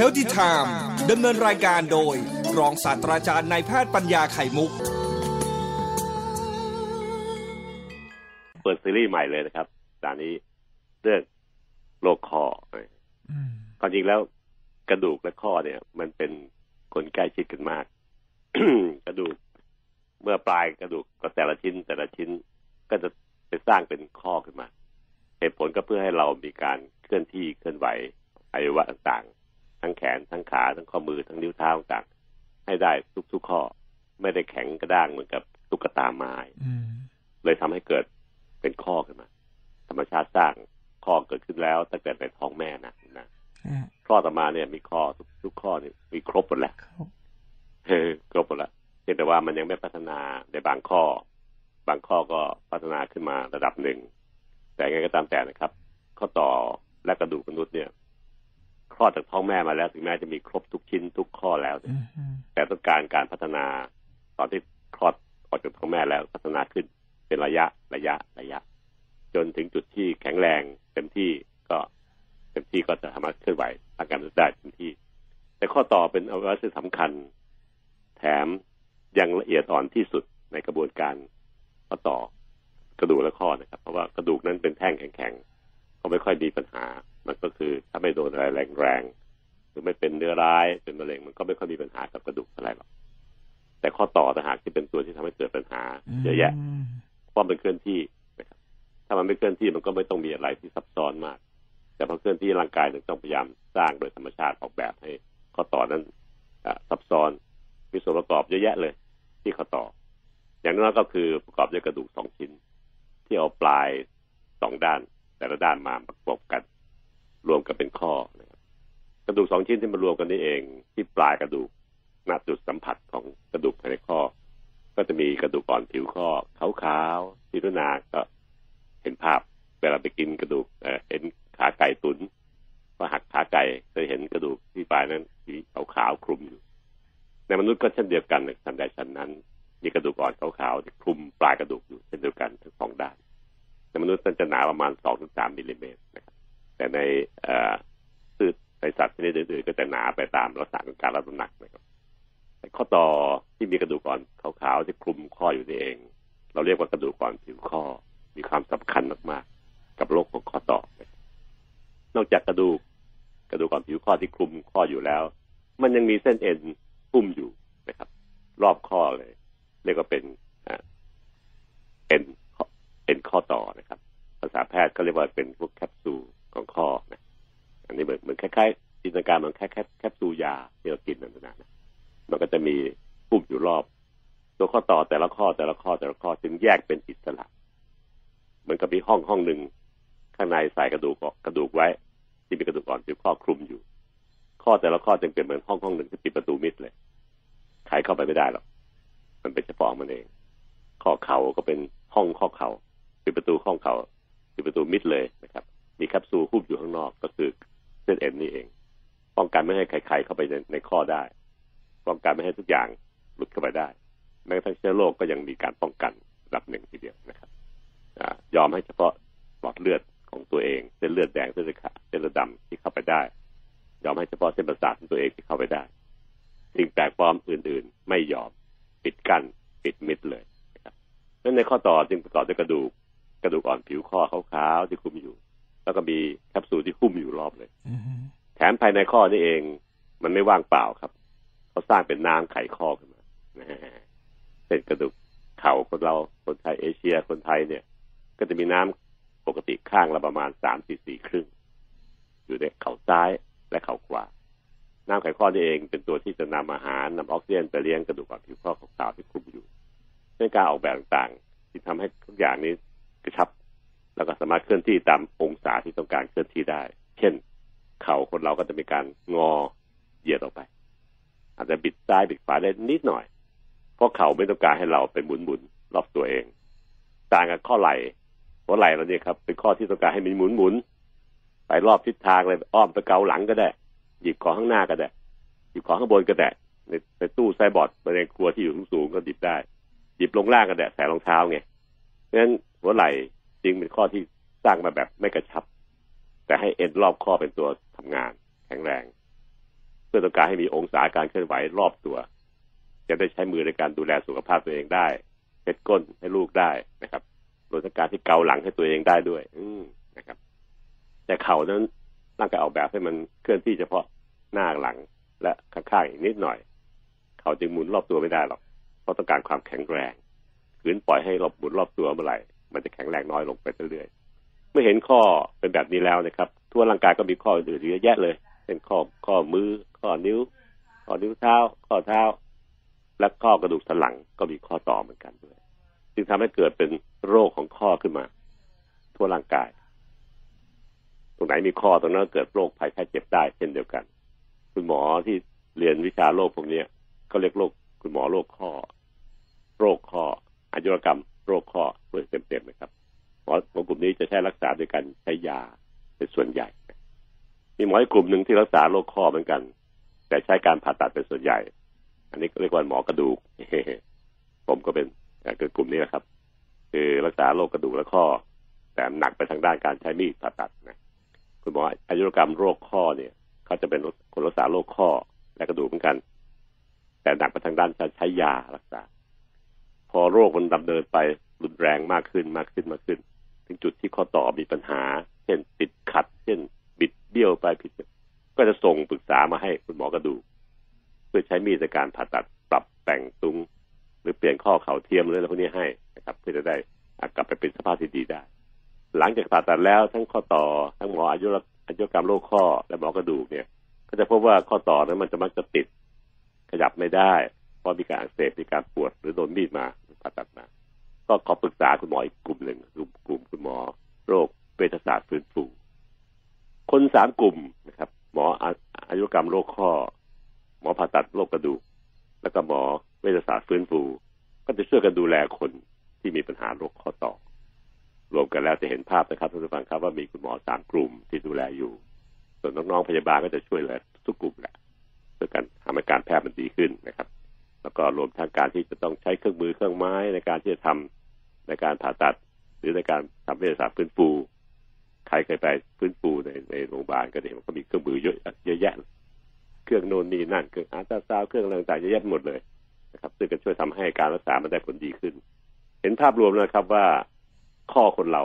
Healthy Time ดำเนินรายการโดย รองศาสตราจารย์นายแพทย์ปัญญาไข่มุก เปิดซีรีส์ใหม่เลยนะครับตอนนี้เรื่องโรคคอความจริงแล้วกระดูกและข้อเนี่ย มันเป็นคนใกล้ชิดกันมาก กระดูก เมื่อปลายกระดูกก็แต่ละชิ้น แต่ละชิ้นก็จะไปสร้างเป็นข้อขึ้นมาเหตุผลก็เพื่อให้เรามีการเคลื่อนที่เคลื่อนไหวอวัยวะต่างๆ ทั้งแขนทั้งขาทั้งข้อมือทั้งนิ้วเท้าต่างๆให้ได้ทุกๆข้อ ไม่ได้แข็งกระด้างเหมือนกับตุ๊กตาไม้เลยทำให้เกิดเป็นข้อขึ้นมา ธรรมชาติสร้างข้อเกิดขึ้นแล้วตั้งแต่ในท้องแม่นะนะข้อต่อมาเนี่ยมีข้อทุกทุกข้อนี่มีครบหมดแล้วครบหมดแล้วเพียงแต่ว่ามันยังไม่พัฒนาในบางข้อ บางข้อก็พัฒนาขึ้นมาระดับหนึ่ง แต่ไงก็ตามแต่นะครับ ข้อต่อและกระดูกมนุษย์เนี่ย คลอดจากท้องแม่มาแล้ว ถึงแม้จะมีครบทุกชิ้นทุกข้อแล้วแต่ต้องการการพัฒนา ตอนที่คลอดออกจากท้องแม่แล้วพัฒนาขึ้นเป็นระยะระยะระยะ จนถึงจุดที่แข็งแรงเต็มที่ก็เต็มที่ก็จะสามารถเคลื่อนไหวทางการได้เต็มที่ แต่ข้อต่อเป็นอวัยวะที่สำคัญ แถมยังละเอียดอ่อนที่สุดในกระบวนการข้อต่อกระดูกและข้อนะครับ เพราะว่ากระดูกนั้นเป็นแท่งแข็งๆก็ไม่ค่อยมีปัญหา มันก็คือถ้าไม่โดนอะไรแรงๆหรือไม่เป็นเนื้อร้ายเป็นมะเร็งมันก็ไม่ค่อยมีปัญหากับกระดูกอะไรหรอกแต่ข้อต่อต่างหากที่เป็นตัวที่ทำให้เกิดปัญหาเยอะแยะเพราะมันเคลื่อนที่นะครับถ้ามันไม่เคลื่อนที่มันก็ไม่ต้องมีอะไรที่ซับซ้อนมาก แต่พอเคลื่อนที่ร่างกายต้องพยายามสร้างโดยธรรมชาติออกแบบให้ ข้อต่อนั้นซับซ้อนมีส่วนประกอบเยอะแยะเลย ที่ข้อต่อ อย่างนั้นก็คือประกอบด้วยกระดูกสองชิ้น ที่เอาปลายสองด้านแต่ละด้านมาประกบกัน รวมกันเป็นข้อนะครับกระดูกสองชิ้นที่มารวมกันนี่เองที่ปลายกระดูกณจุดสัมผัสของกระดูกภายในข้อ ก็จะมีกระดูกอ่อนผิวข้อขาวๆที่รุนาก็เห็นภาพเวลาไปกินกระดูกเห็นขาไก่ตุนพอหักขาไก่เคยเห็นกระดูกที่ปลายนั้นสีขาวๆคลุมอยู่ในมนุษย์ก็เช่นเดียวกันชั้นใดชั้นนั้น มีกระดูกอ่อนขาวๆที่คลุมปลายกระดูกอยู่เช่นเดียวกันทั้งสองด้านในมนุษย์มันจะหนาประมาณสองถึงสามมิลลิเมตร แต่ในพืชในสัตว์ชนิดอื่นๆก็จะหนาไปตามลักษณะของการรับน้ำหนักนะครับข้อต่อที่มีกระดูกอ่อนขาวๆที่คลุมข้ออยู่นี่เอง เราเรียกว่ากระดูกอ่อนผิวข้อมีความสำคัญมากๆ กับโรคของข้อต่อนอกจากกระดูกกระดูกอ่อนผิวข้อที่คลุมข้ออยู่แล้ว มันยังมีเส้นเอ็นหุ้มอยู่นะครับ รอบข้อเลย เรียกว่าเป็นเอ็นเอ็นข้อต่อนะครับ ภาษาแพทย์ก็เรียกว่าเป็นพวกแคปซูล ของข้อนะอันนี้เหมือนเหมือนคล้ายๆจินตนาการเหมือนแค่แคปซูลยาที่เรากินนั่นนะมันก็จะมีปุ่มอยู่รอบ ตัวข้อต่อแต่ละข้อแต่ละข้อแต่ละข้อจึงแยกเป็นอิสระเหมือนกับมีห้องห้องหนึ่งข้างในใส่กระดูกกระดูกไว้ ที่มีกระดูกอ่อนอยู่ข้อคลุมอยู่ ข้อแต่ละข้อจึงเป็นเหมือนห้องห้องหนึ่งที่ปิดประตูมิดเลยใครเข้าไปไม่ได้หรอกมันเป็นเฉพาะมันเอง ข้อเข่าก็เป็นห้องข้อเข่าปิดประตูห้องเข่าปิดประตูมิดเลยนะครับ มีแคปซูลหุ้มอยู่ข้างนอกก็คือเส้นเอ็นนี่เอง ป้องกันไม่ให้ใครๆเข้าไปในในข้อได้ ป้องกันไม่ให้ทุกอย่างหลุดเข้าไปได้แม้กระทั่งเชื้อโรคก็ยังมีการป้องกันระดับหนึ่งทีเดียวนะครับอยอมให้เฉพาะหลอดเลือดของตัวเอง เส้นเลือดแดงเส้นเลือดขาวเส้นเลือดดำที่เข้าไปได้ ยอมให้เฉพาะเส้นประสาทของตัวเองที่เข้าไปได้ สิ่งแปลกปลอมอื่น ๆ ไม่ยอมปิดกั้นปิดมิดเลยนะครับนั่นในข้อต่อจึงประกอบด้วยกระดูกกระดูกอ่อนผิวข้อขาวๆที่คุมอยู่ แล้วก็มีแคปซูลที่คุ้มอยู่รอบเลยแถมภายในข้อนี่เอง มันไม่ว่างเปล่าครับเขาสร้างเป็นน้ำไขข้อขึ้นมาเป็นกระดูกเข่าคนเราคนไทยเอเชียคนไทยเนี่ย ก็จะมีน้ำปกติข้างละประมาณสามสี่สี่ครึ่ง อยู่ในเข่าซ้ายและเข่าขวาน้ำไขข้อนี่เองเป็นตัวที่จะนำอาหารนำออกซิเจนไปเลี้ยงกระดูกอ่อนผิวข้อของสาวที่คุมอยู่ในการออกแบบต่างๆที่ทำให้ทุกอย่างนี้กระชับ แล้วก็สามารถเคลื่อนที่ตามองศาที่ต้องการเคลื่อนที่ได้ เช่น เข่าคนเราก็จะมีการงอเหยียดออกไป อาจจะบิดซ้ายบิดขวาได้นิดหน่อย เพราะเข่าไม่ต้องการให้เราไปหมุนหมุนรอบตัวเอง ต่างกับข้อไหล่เพราะไหล่เราเนี่ยครับ เป็นข้อที่ต้องการให้มันหมุนหมุนไปรอบทิศทางเลยอ้อมไปเกาหลังก็ได้ หยิบของข้างหน้าก็ได้หยิบของข้างบนก็ได้ในในตู้ไซบอร์ดในครัวที่อยู่สูงก็หยิบได้ หยิบลงล่างก็ได้ใส่รองเท้าไงเพราะฉะนั้นหัวไหล่ จริงเป็นข้อที่สร้างมาแบบไม่กระชับ แต่ให้เอ็นรอบข้อเป็นตัวทำงาน แข็งแรง เพื่อต้องการให้มีองศาการเคลื่อนไหวรอบตัว จะได้ใช้มือในการดูแลสุขภาพตัวเองได้เช็ดก้นให้ลูกได้นะครับรวมทั้งการที่เกาหลังให้ตัวเองได้ด้วย อืนะครับ แต่เข่านั้นร่างกายออกแบบให้มันเคลื่อนที่เฉพาะหน้าหลังและข้างๆอีกนิดหน่อย เขาจึงหมุนรอบตัวไม่ได้หรอกเพราะต้องการความแข็งแรงขืนปล่อยให้รอบหมุนรอบตัวเมื่อไหร่ มันจะแข็งแรงน้อยลงไปเรื่อยๆ เมื่อเห็นข้อเป็นแบบนี้แล้วนะครับ ทั่วร่างกายก็มีข้ออื่นเยอะแยะเลยเช่นข้อข้อมือ ข้อนิ้ว ข้อนิ้วเท้า ข้อเท้า และข้อกระดูกสันหลังก็มีข้อต่อเหมือนกันด้วยจึงทำให้เกิดเป็นโรคของข้อขึ้นมา ทั่วร่างกาย ตรงไหนมีข้อตรงนั้นเกิดโรคภัยไข้เจ็บได้เช่นเดียวกัน คุณหมอที่เรียนวิชาโรคพวกนี้ก็เรียกโรคคุณหมอโรคข้อ โรคข้ออายุรกรรม โรคข้อโดยเต็มๆนะครับหมอของกลุ่มนี้จะใช้รักษาโดยการใช้ยาเป็นส่วนใหญ่ มีหมออีกกลุ่มหนึ่งที่รักษาโรคข้อเหมือนกัน แต่ใช้การผ่าตัดเป็นส่วนใหญ่ อันนี้เรียกว่าหมอกระดูก ผมก็เป็นคือกลุ่มนี้นะครับ คือรักษาโรคกระดูกและข้อ แต่หนักไปทางด้านการใช้มีดผ่าตัดนะคุณหมออายุรกรรมโรคข้อเนี่ยเขาจะเป็นคนรักษาโรคข้อและกระดูกเหมือนกัน แต่หนักไปทางด้านการใช้ยารักษา พอโรคมันดำเนินไปรุนแรงมากขึ้นมากขึ้นมากขึ้น ถึงจุดที่ข้อต่อมีปัญหา เช่นติดขัด เช่น บิดเบี้ยวไปผิด ก็จะส่งปรึกษามาให้คุณหมอกระดูกเพื่อใช้มีดในการผ่าตัดปรับแต่งตุงหรือเปลี่ยนข้อเข่าเทียมหรืออะไรพวกนี้ให้นะครับเพื่อจะได้กลับไปเป็นสภาพที่ดีได้ หลังจากผ่าตัดแล้วทั้งข้อต่อทั้งหมออายุรอายุกรรมโรคข้อและหมอกระดูกเนี่ย ก็จะพบว่าข้อต่อนั้นมันจะมักจะติดขยับไม่ได้ เพราะมีการอักเสบมีการปวดหรือโดนมีดมาผ่าตัดมา ก็ขอปรึกษาคุณหมออีกกลุ่มหนึ่งกลุ่มคุณหมอ โรคเวชศาสตร์ฟื้นฟูคนสามกลุ่มนะครับ หมออายุกรรมโรคข้อ หมอผ่าตัดโรคกระดูก แล้วก็หมอเวชศาสตร์ฟื้นฟู ก็จะช่วยกันดูแลคนที่มีปัญหาโรคข้อต่อ รวมกันแล้วจะเห็นภาพนะครับท่านผู้ฟังครับว่ามีคุณหมอสามกลุ่มที่ดูแลอยู่ ส่วนน้องๆพยาบาลก็จะช่วยเหลือทุกกลุ่มแหละเพื่อการทำให้การแพทย์มันดีขึ้นนะครับ แล้วก็รวมทั้งการที่จะต้องใช้เครื่องมือเครื่องไม้ในการที่จะทำในการผ่าตัด หรือในการทำเวชศาสตร์ฟื้นฟู ใครเคยไปฟื้นฟูในในโรงพยาบาลก็เห็นว่าก็มีเครื่องมือเยอะเยอะแยะ เครื่องโน่นนี่นั่นเครื่องอาร์ตซาวเครื่องอะไรต่างๆเยอะแยะหมดเลยนะครับ ซึ่งก็ช่วยทำให้การรักษามันได้ผลดีขึ้น เห็นภาพรวมแล้วครับว่าข้อคนเรา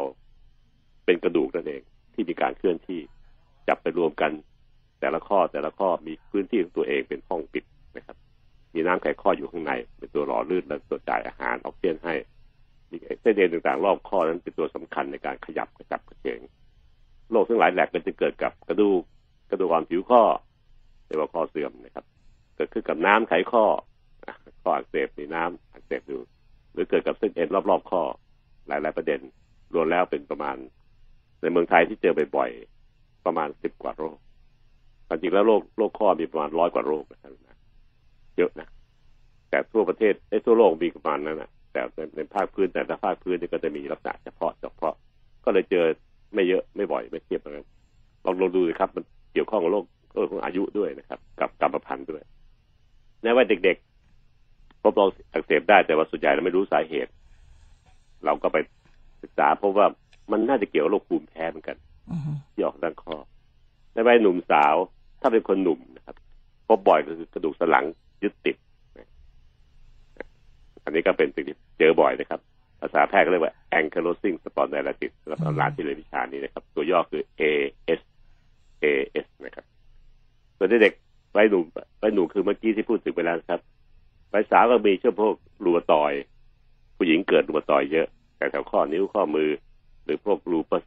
เป็นกระดูกนั่นเองที่มีการเคลื่อนที่จับไปรวมกัน แต่ละข้อแต่ละข้อมีพื้นที่ของตัวเองเป็นห้องปิดนะครับ มีน้ำไขข้ออยู่ข้างใน เป็นตัวหล่อลื่นและตัวจ่ายอาหารออกซิเจนให้มีเส้นเอ็นต่างๆ รอบข้อนั้นเป็นตัวสำคัญในการขยับกระจับกระเฉงโรคทั้งหลายแหลกก็จะเกิดกับกระดูกกระดูกอ่อนผิวข้อเรียกว่าข้อเสื่อมนะครับ เกิดขึ้นกับน้ำไขข้อข้ออักเสบในน้ำอักเสบดูหรือเกิดกับเส้นเอ็นรอบๆข้อ หลายๆประเด็นรวมแล้วเป็นประมาณ ในเมืองไทยที่เจอบ่อยๆประมาณสิบกว่าโรคจริงแล้วโรคโรคข้อมีประมาณร้อยกว่าโรคนะ เยอะนะแต่ทั่วประเทศไอ้ทั่วโลกมีประมาณนั้นนะแต่ในภาคพื้นแต่ละภาคพื้นนี่ก็จะมีลักษณะเฉพาะเฉพาะ ก็เลยเจอไม่เยอะไม่บ่อยไม่เทียบกันลองลองดูสิครับ มันเกี่ยวข้องกับโรคโรคของอายุด้วยนะครับ กับกรรมพันธุ์ด้วยในวัยเด็กๆพบเราอักเสบได้แต่ว่าส่วนใหญ่เราไม่รู้สาเหตุ เราก็ไปศึกษาพบว่ามันน่าจะเกี่ยวกับโรคภูมิแพ้เหมือนกันที่ออกด้านคอในวัยหนุ่มสาว ถ้าเป็นคนหนุ่มนะครับ พบบ่อยก็คือกระดูกสันหลัง ยึดติด อันนี้ก็เป็นสิ่งที่เจอบ่อยนะครับ ภาษาแพทย์ก็เรียกว่า ankylosing spondylitis สำหรับตำราที่เรียนวิชานี้นะครับ ตัวย่อคือ AS AS นะครับ ส่วนเด็กวัยหนุ่มวัยหนุ่มคือเมื่อกี้ที่พูดถึงไปแล้วครับวัยสาวก็มีเช่นพวกรูมาตอย ผู้หญิงเกิดรูมาตอยเยอะ แต่แถวข้อนิ้วข้อมือ หรือพวกรูปัส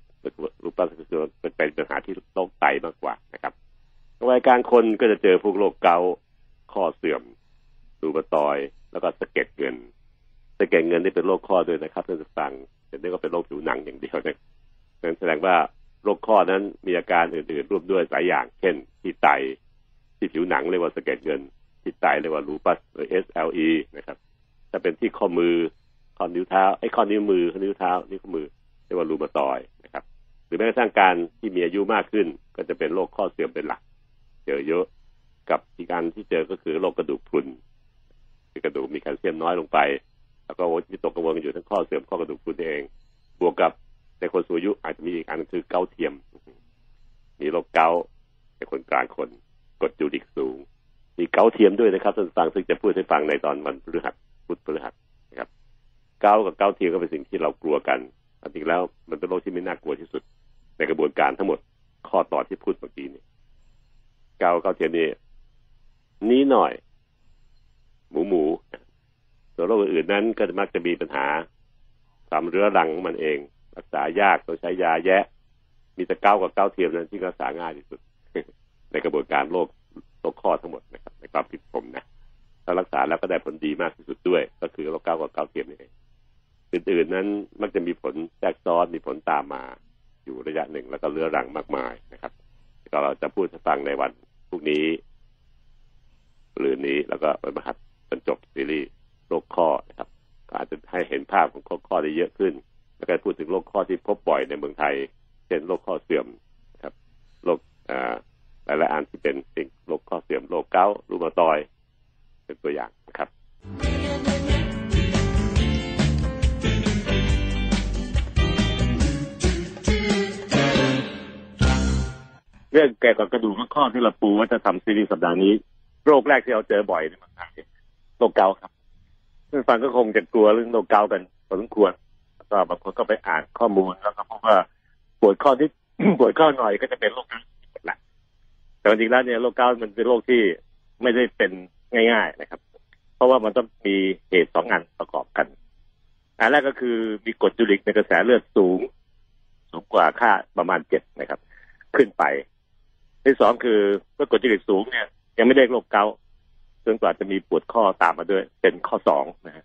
รูปัสคือเป็นปัญหาที่โรคไตมากกว่านะครับวัยกางคนก็จะเจอพวกโรคเกาต์ ข้อเสื่อมรูมาตอย แล้วก็สะเก็ดเงินสะเก็ดเงินนี่เป็นโรคข้อด้วยนะครับท่านผู้ฟังแต่นี่ก็เป็นโรคผิวหนังอย่างเดียวนะนั่นแสดงว่าโรคข้อนั้นมีอาการอื่นๆร่วมด้วยหลายอย่าง เช่น ที่ไตที่ผิวหนังเรียกว่าสะเก็ดเงิน ที่ไตเรียกว่ารูปัสหรือ SLE นะครับ ถ้าเป็นที่ข้อมือข้อนิ้วเท้าไอ้ข้อนิ้วมือข้อนิ้วเท้านี่ข้อมือเรียกว่ารูมาตอยนะครับ หรือแม้กระทั่งการที่มีอายุมากขึ้น ก็จะเป็นโรคข้อเสื่อมเป็นหลัก เจอเยอะ กับอีกการที่เจอก็คือโรคกระดูกพรุนคือกระดูกมีแคลเซียมน้อยลงไป แล้วก็วิตกกังวลอยู่ทั้งข้อเสื่อมข้อกระดูกพรุนเอง บวกกับในคนสูงอายุอาจจะมีอีกอันคือเกาเทียม มีโรคเกาในคนกลางคนกดยูริกสูง มีเกาเทียมด้วยนะครับท่านฟังซึ่งจะพูดให้ฟังในตอนวันพฤหัสพุธพฤหัสนะครับ เกากับเกาเทียมก็เป็นสิ่งที่เรากลัวกันจริงแล้วมันเป็นโรคที่ไม่น่ากลัวที่สุด ในกระบวนการทั้งหมดข้อต่อที่พูดเมื่อกี้นี่เกาเกาเทียมนี่ นี้หน่อย หมูหมูส่วนโรคอื่นนั้นก็มักจะมีปัญหาสามเรื้อรังมันเอง รักษายากต้องใช้ยาแยะ มีแต่เก้ากับเก้าเทียมนั้นที่รักษาง่ายที่สุด ในกระบวนการโรคโรคข้อทั้งหมดนะครับในความผิดผมนะถ้ารักษาแล้วก็ได้ผลดีมากที่สุดด้วย ก็คือโรคเก้ากับเก้าเทียมนี่เองอื่นๆนั้นมักจะมีผลแทรกซ้อนมีผลตามมา อยู่ระยะหนึ่งแล้วก็เรื้อรังมากมายนะครับก็เราจะพูดให้ฟังในวันพรุ่งนี้ หรือนี้แล้วก็วันมหัสจนจบซีรีส์โรคข้อนะครับก็อาจจะให้เห็นภาพของโรคข้อได้เยอะขึ้น แล้วก็พูดถึงโรคข้อที่พบบ่อยในเมืองไทย เช่นโรคข้อเสื่อมครับโรคหลายๆอันที่เป็นสิ่งโรคข้อเสื่อมโรคเกาต์รูมาตอย เป็นตัวอย่างนะครับ เรื่องแก่กับกระดูกข้อที่เราปูว่าจะทำซีรีส์สัปดาห์นี้ โรคแรกที่เราเจอบ่อยในเมืองไทยโรคเกาครับท่านฟังก็คงจะกลัวเรื่องโรคเกากันพอสมควรก็บางคนก็ไปอ่านข้อมูลแล้วก็พบว่าปวดข้อที่ปวดข้อหน่อยก็จะเป็นโรคเกาต์ละแต่จริงๆแล้วเนี่ยโรคเกาต์มันเป็นโรคที่ไม่ได้เป็นง่าย ๆนะครับ เพราะว่ามันต้องมีเหตุสองอันประกอบกันอันแรกก็คือมีกรดยูริกในกระแสเลือดสูง สูงกว่าค่าประมาณเจ็ดนะครับ ขึ้นไปที่สองคือเมื่อกรดจริตสูงเนี่ย ยังไม่ได้โรคเกาต์จนกว่าจะมีปวดข้อตามมาด้วย เป็นข้อสองนะฮะ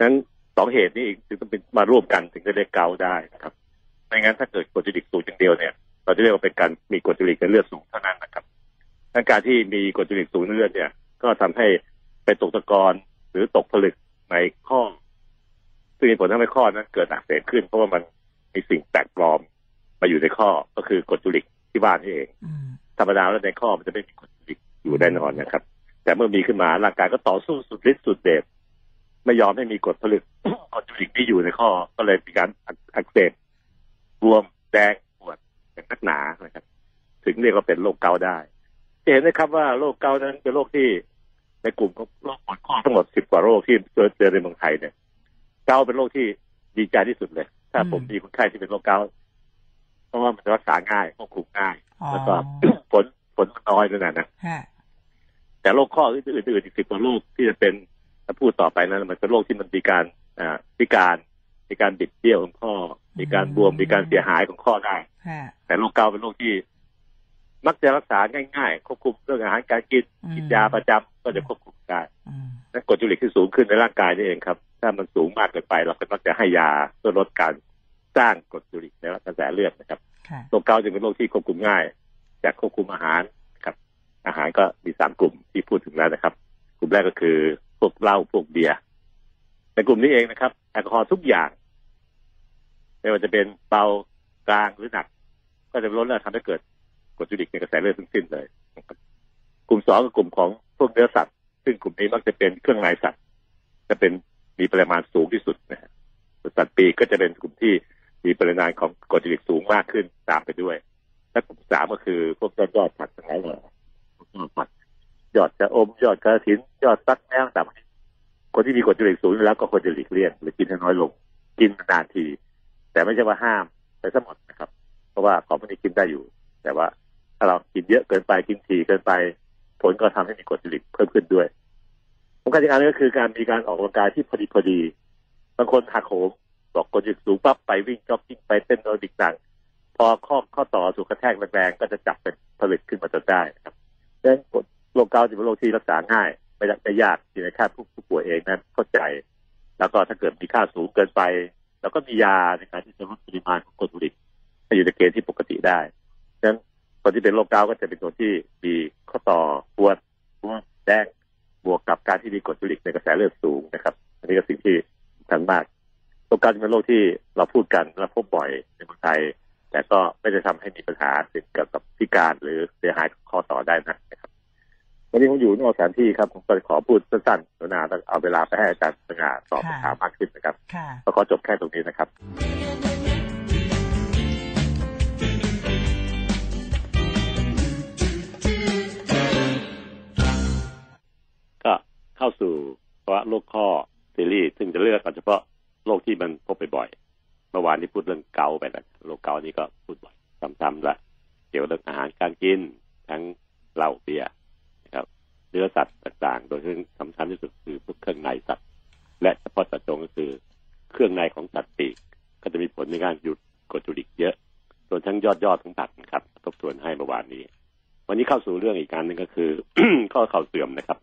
นั้นสองเหตุนี้ถึงต้องเป็นมาร่วมกันถึงจะได้เกาได้นะครับไม่งั้นถ้าเกิดกดจริตสูงอย่างเดียวเนี่ย เราจะเรียกว่าเป็นการมีกดจริตในเลือดสูงเท่านั้นนะครับดังการที่มีกดจริตสูงในเลือดเนี่ย ก็ทำให้ไปตกตะกอนหรือตกผลึกในข้อซึ่งมีผลทำให้ข้อนั้นเกิดอักเสบขึ้น เพราะว่ามันมีสิ่งแปลกปลอมมาอยู่ในข้อก็คือกดจุลิกที่บ้านนี่เอง ธรรมดาแล้วในข้อมันจะไม่มีกรดยูริก อยู่แน่นอนนะครับ แต่เมื่อมีขึ้นมาร่างกายก็ต่อสู้สุดฤทธิ์สุดเดชไม่ยอมให้มีกรดผลึกกรดยูริกที่อยู่ในข้อ ก็เลยมีการอักเสบบวมแดงปวดอย่างนักหนานะครับ ถึงเรียกว่าเป็นโรคเกาต์ได้จะเห็นนะครับว่าโรคเกาต์นั้นเป็นโรคที่ในกลุ่มของโรคปวดข้อทั้งหมดสิบกว่าโรคที่เจอเจอในเมืองไทยเนี่ยเกาต์เป็นโรคที่ดีใจที่สุดเลย ถ้าผมมีคนไข้ที่เป็นโรคเกาต์เพราะว่ามันรักษาง่ายควบคุมง่าย แล้วก็ผลผลน้อยนั่นแหละนะ แต่โรคข้ออื่นๆอีกสิบกว่าโรคที่จะเป็นถ้าพูดต่อไปนั้นมันเป็นโรคที่มันมีการอ่าพิการมีการบิดเบี้ยวของข้อ มีการบวมมีการเสียหายของข้อได้แต่โรคเกาเป็นโรคที่ มักจะรักษาง่ายๆ ควบคุมเรื่องอาหารการกินกินยาประจำก็จะควบคุมได้นั่นกรดจุลิกที่สูงขึ้นในร่างกายนี่เองครับ ถ้ามันสูงมากเกินไปเราก็มักจะให้ยาเพื่อลดการสร้างกรดจุลิกในกระแสเลือดนะครับโรคเกาจึงเป็นโรคที่ควบคุมง่าย จากควบคุมอาหารครับ อาหารก็มีสามกลุ่มที่พูดถึงแล้วนะครับ กลุ่มแรกก็คือพวกเหล้าพวกเบียร์ในกลุ่มนี้เองนะครับ แอลกอฮอล์ทุกอย่าง ไม่ว่าจะเป็นเบากลางหรือหนัก ก็จะลดและทำให้เกิดกรดยูริกในกระแสเลือดทั้งสิ้นเลยกลุ่มสองก็กลุ่มของพวกเนื้อสัตว์ ซึ่งกลุ่มนี้มักจะเป็นเครื่องในสัตว์ จะเป็นมีปริมาณสูงที่สุดนะฮะสัตว์ปีก็จะเป็นกลุ่มที่มีปริมาณของกรดยูริกสูงมากขึ้นตามไปด้วย และกลุ่มสามก็คือพวกยอดยอดผักทั้งหลาย เลยยอดผักยอดจะอมยอดกระถินยอดซักแมวต่างคนที่มีกดยูริกสูงแล้วก็ควรจะหลีกเลี่ยงหรือกินให้น้อยลง กินนานที แต่ไม่ใช่ว่าห้ามไปทั้งหมดนะครับ เพราะว่าของพวกนี้กินได้อยู่ แต่ว่าถ้าเรากินเยอะเกินไปกินถี่เกินไป ผลก็ทำให้มีกรดยูริกเพิ่มขึ้นด้วยสำคัญอีกอันนึงก็คือการมีการออกกำลังกายที่พอดีพอดีบางคนหักโหมบอกกรดยูริกสูงปั๊บไปวิ่งจ็อกกิ้งไปเต้นแอโรบิกต่างพอข้อข้อต่อถูกกระแทกแรงๆก็จะจับเป็นผลึกขึ้นมาจนได้ครับ ดังนั้นโรคเกาต์จะเป็นโรคที่รักษาง่าย ไม่ไม่ยากที่ในค่าผู้ผู้ป่วยเองนั้นเข้าใจ แล้วก็ถ้าเกิดมีค่าสูงเกินไป แล้วก็มียาในการที่จะลดปริมาณของกรดยูริกให้อยู่ในเกณฑ์ที่ปกติได้ดังนั้นคนที่เป็นโรคเกาต์ก็จะเป็นคนที่มีข้อต่อปวดปวดแดงบวกกับการที่มีกรดยูริกในกระแสเลือดสูงนะครับอันนี้ก็สิ่งที่สำคัญมากโรคเกาต์เป็นโรคที่เราพูดกันและพบบ่อยในเมืองไทย แต่ก็ไม่ได้ทำให้มีปัญหาถึงเกี่ยวกับพิการหรือเสียหายข้อต่อได้นะครับวันนี้ผมอยู่นอกสถานที่ครับผมก็ขอพูดสั้นๆนาต้องเอาเวลาไปให้อาจารย์สง่าตอบคำถามมากขึ้นนะครับก็ขอจบแค่ตรงนี้นะครับเพราะโรคข้อซีรีส์ซึ่งจะเลือกเฉพาะโรคที่มันพบบ่อยๆเมื่อวานนี้พูดเรื่องเกาไปแล้วโรคเกานี้ก็พูดบ่อยซ้ำๆละเกี่ยวเรื่องอาหารการกินทั้งเหล้าเบียร์นะครับเนื้อสัตว์ต่างๆ โดยที่สำคัญที่สุดคือพวกเครื่องในสัตว์ และเฉพาะสัตว์จงก็คือเครื่องในของสัตว์ปีกก็จะมีผลในการหยุดกรดจุลิกเยอะส่วนทั้งยอดยอดทั้งตัดนะครับทบทวนให้เมื่อวานนี้ วันนี้เข้าสู่เรื่องอีกการหนึ่งก็คือ ข้อเข่าเสื่อมนะครับ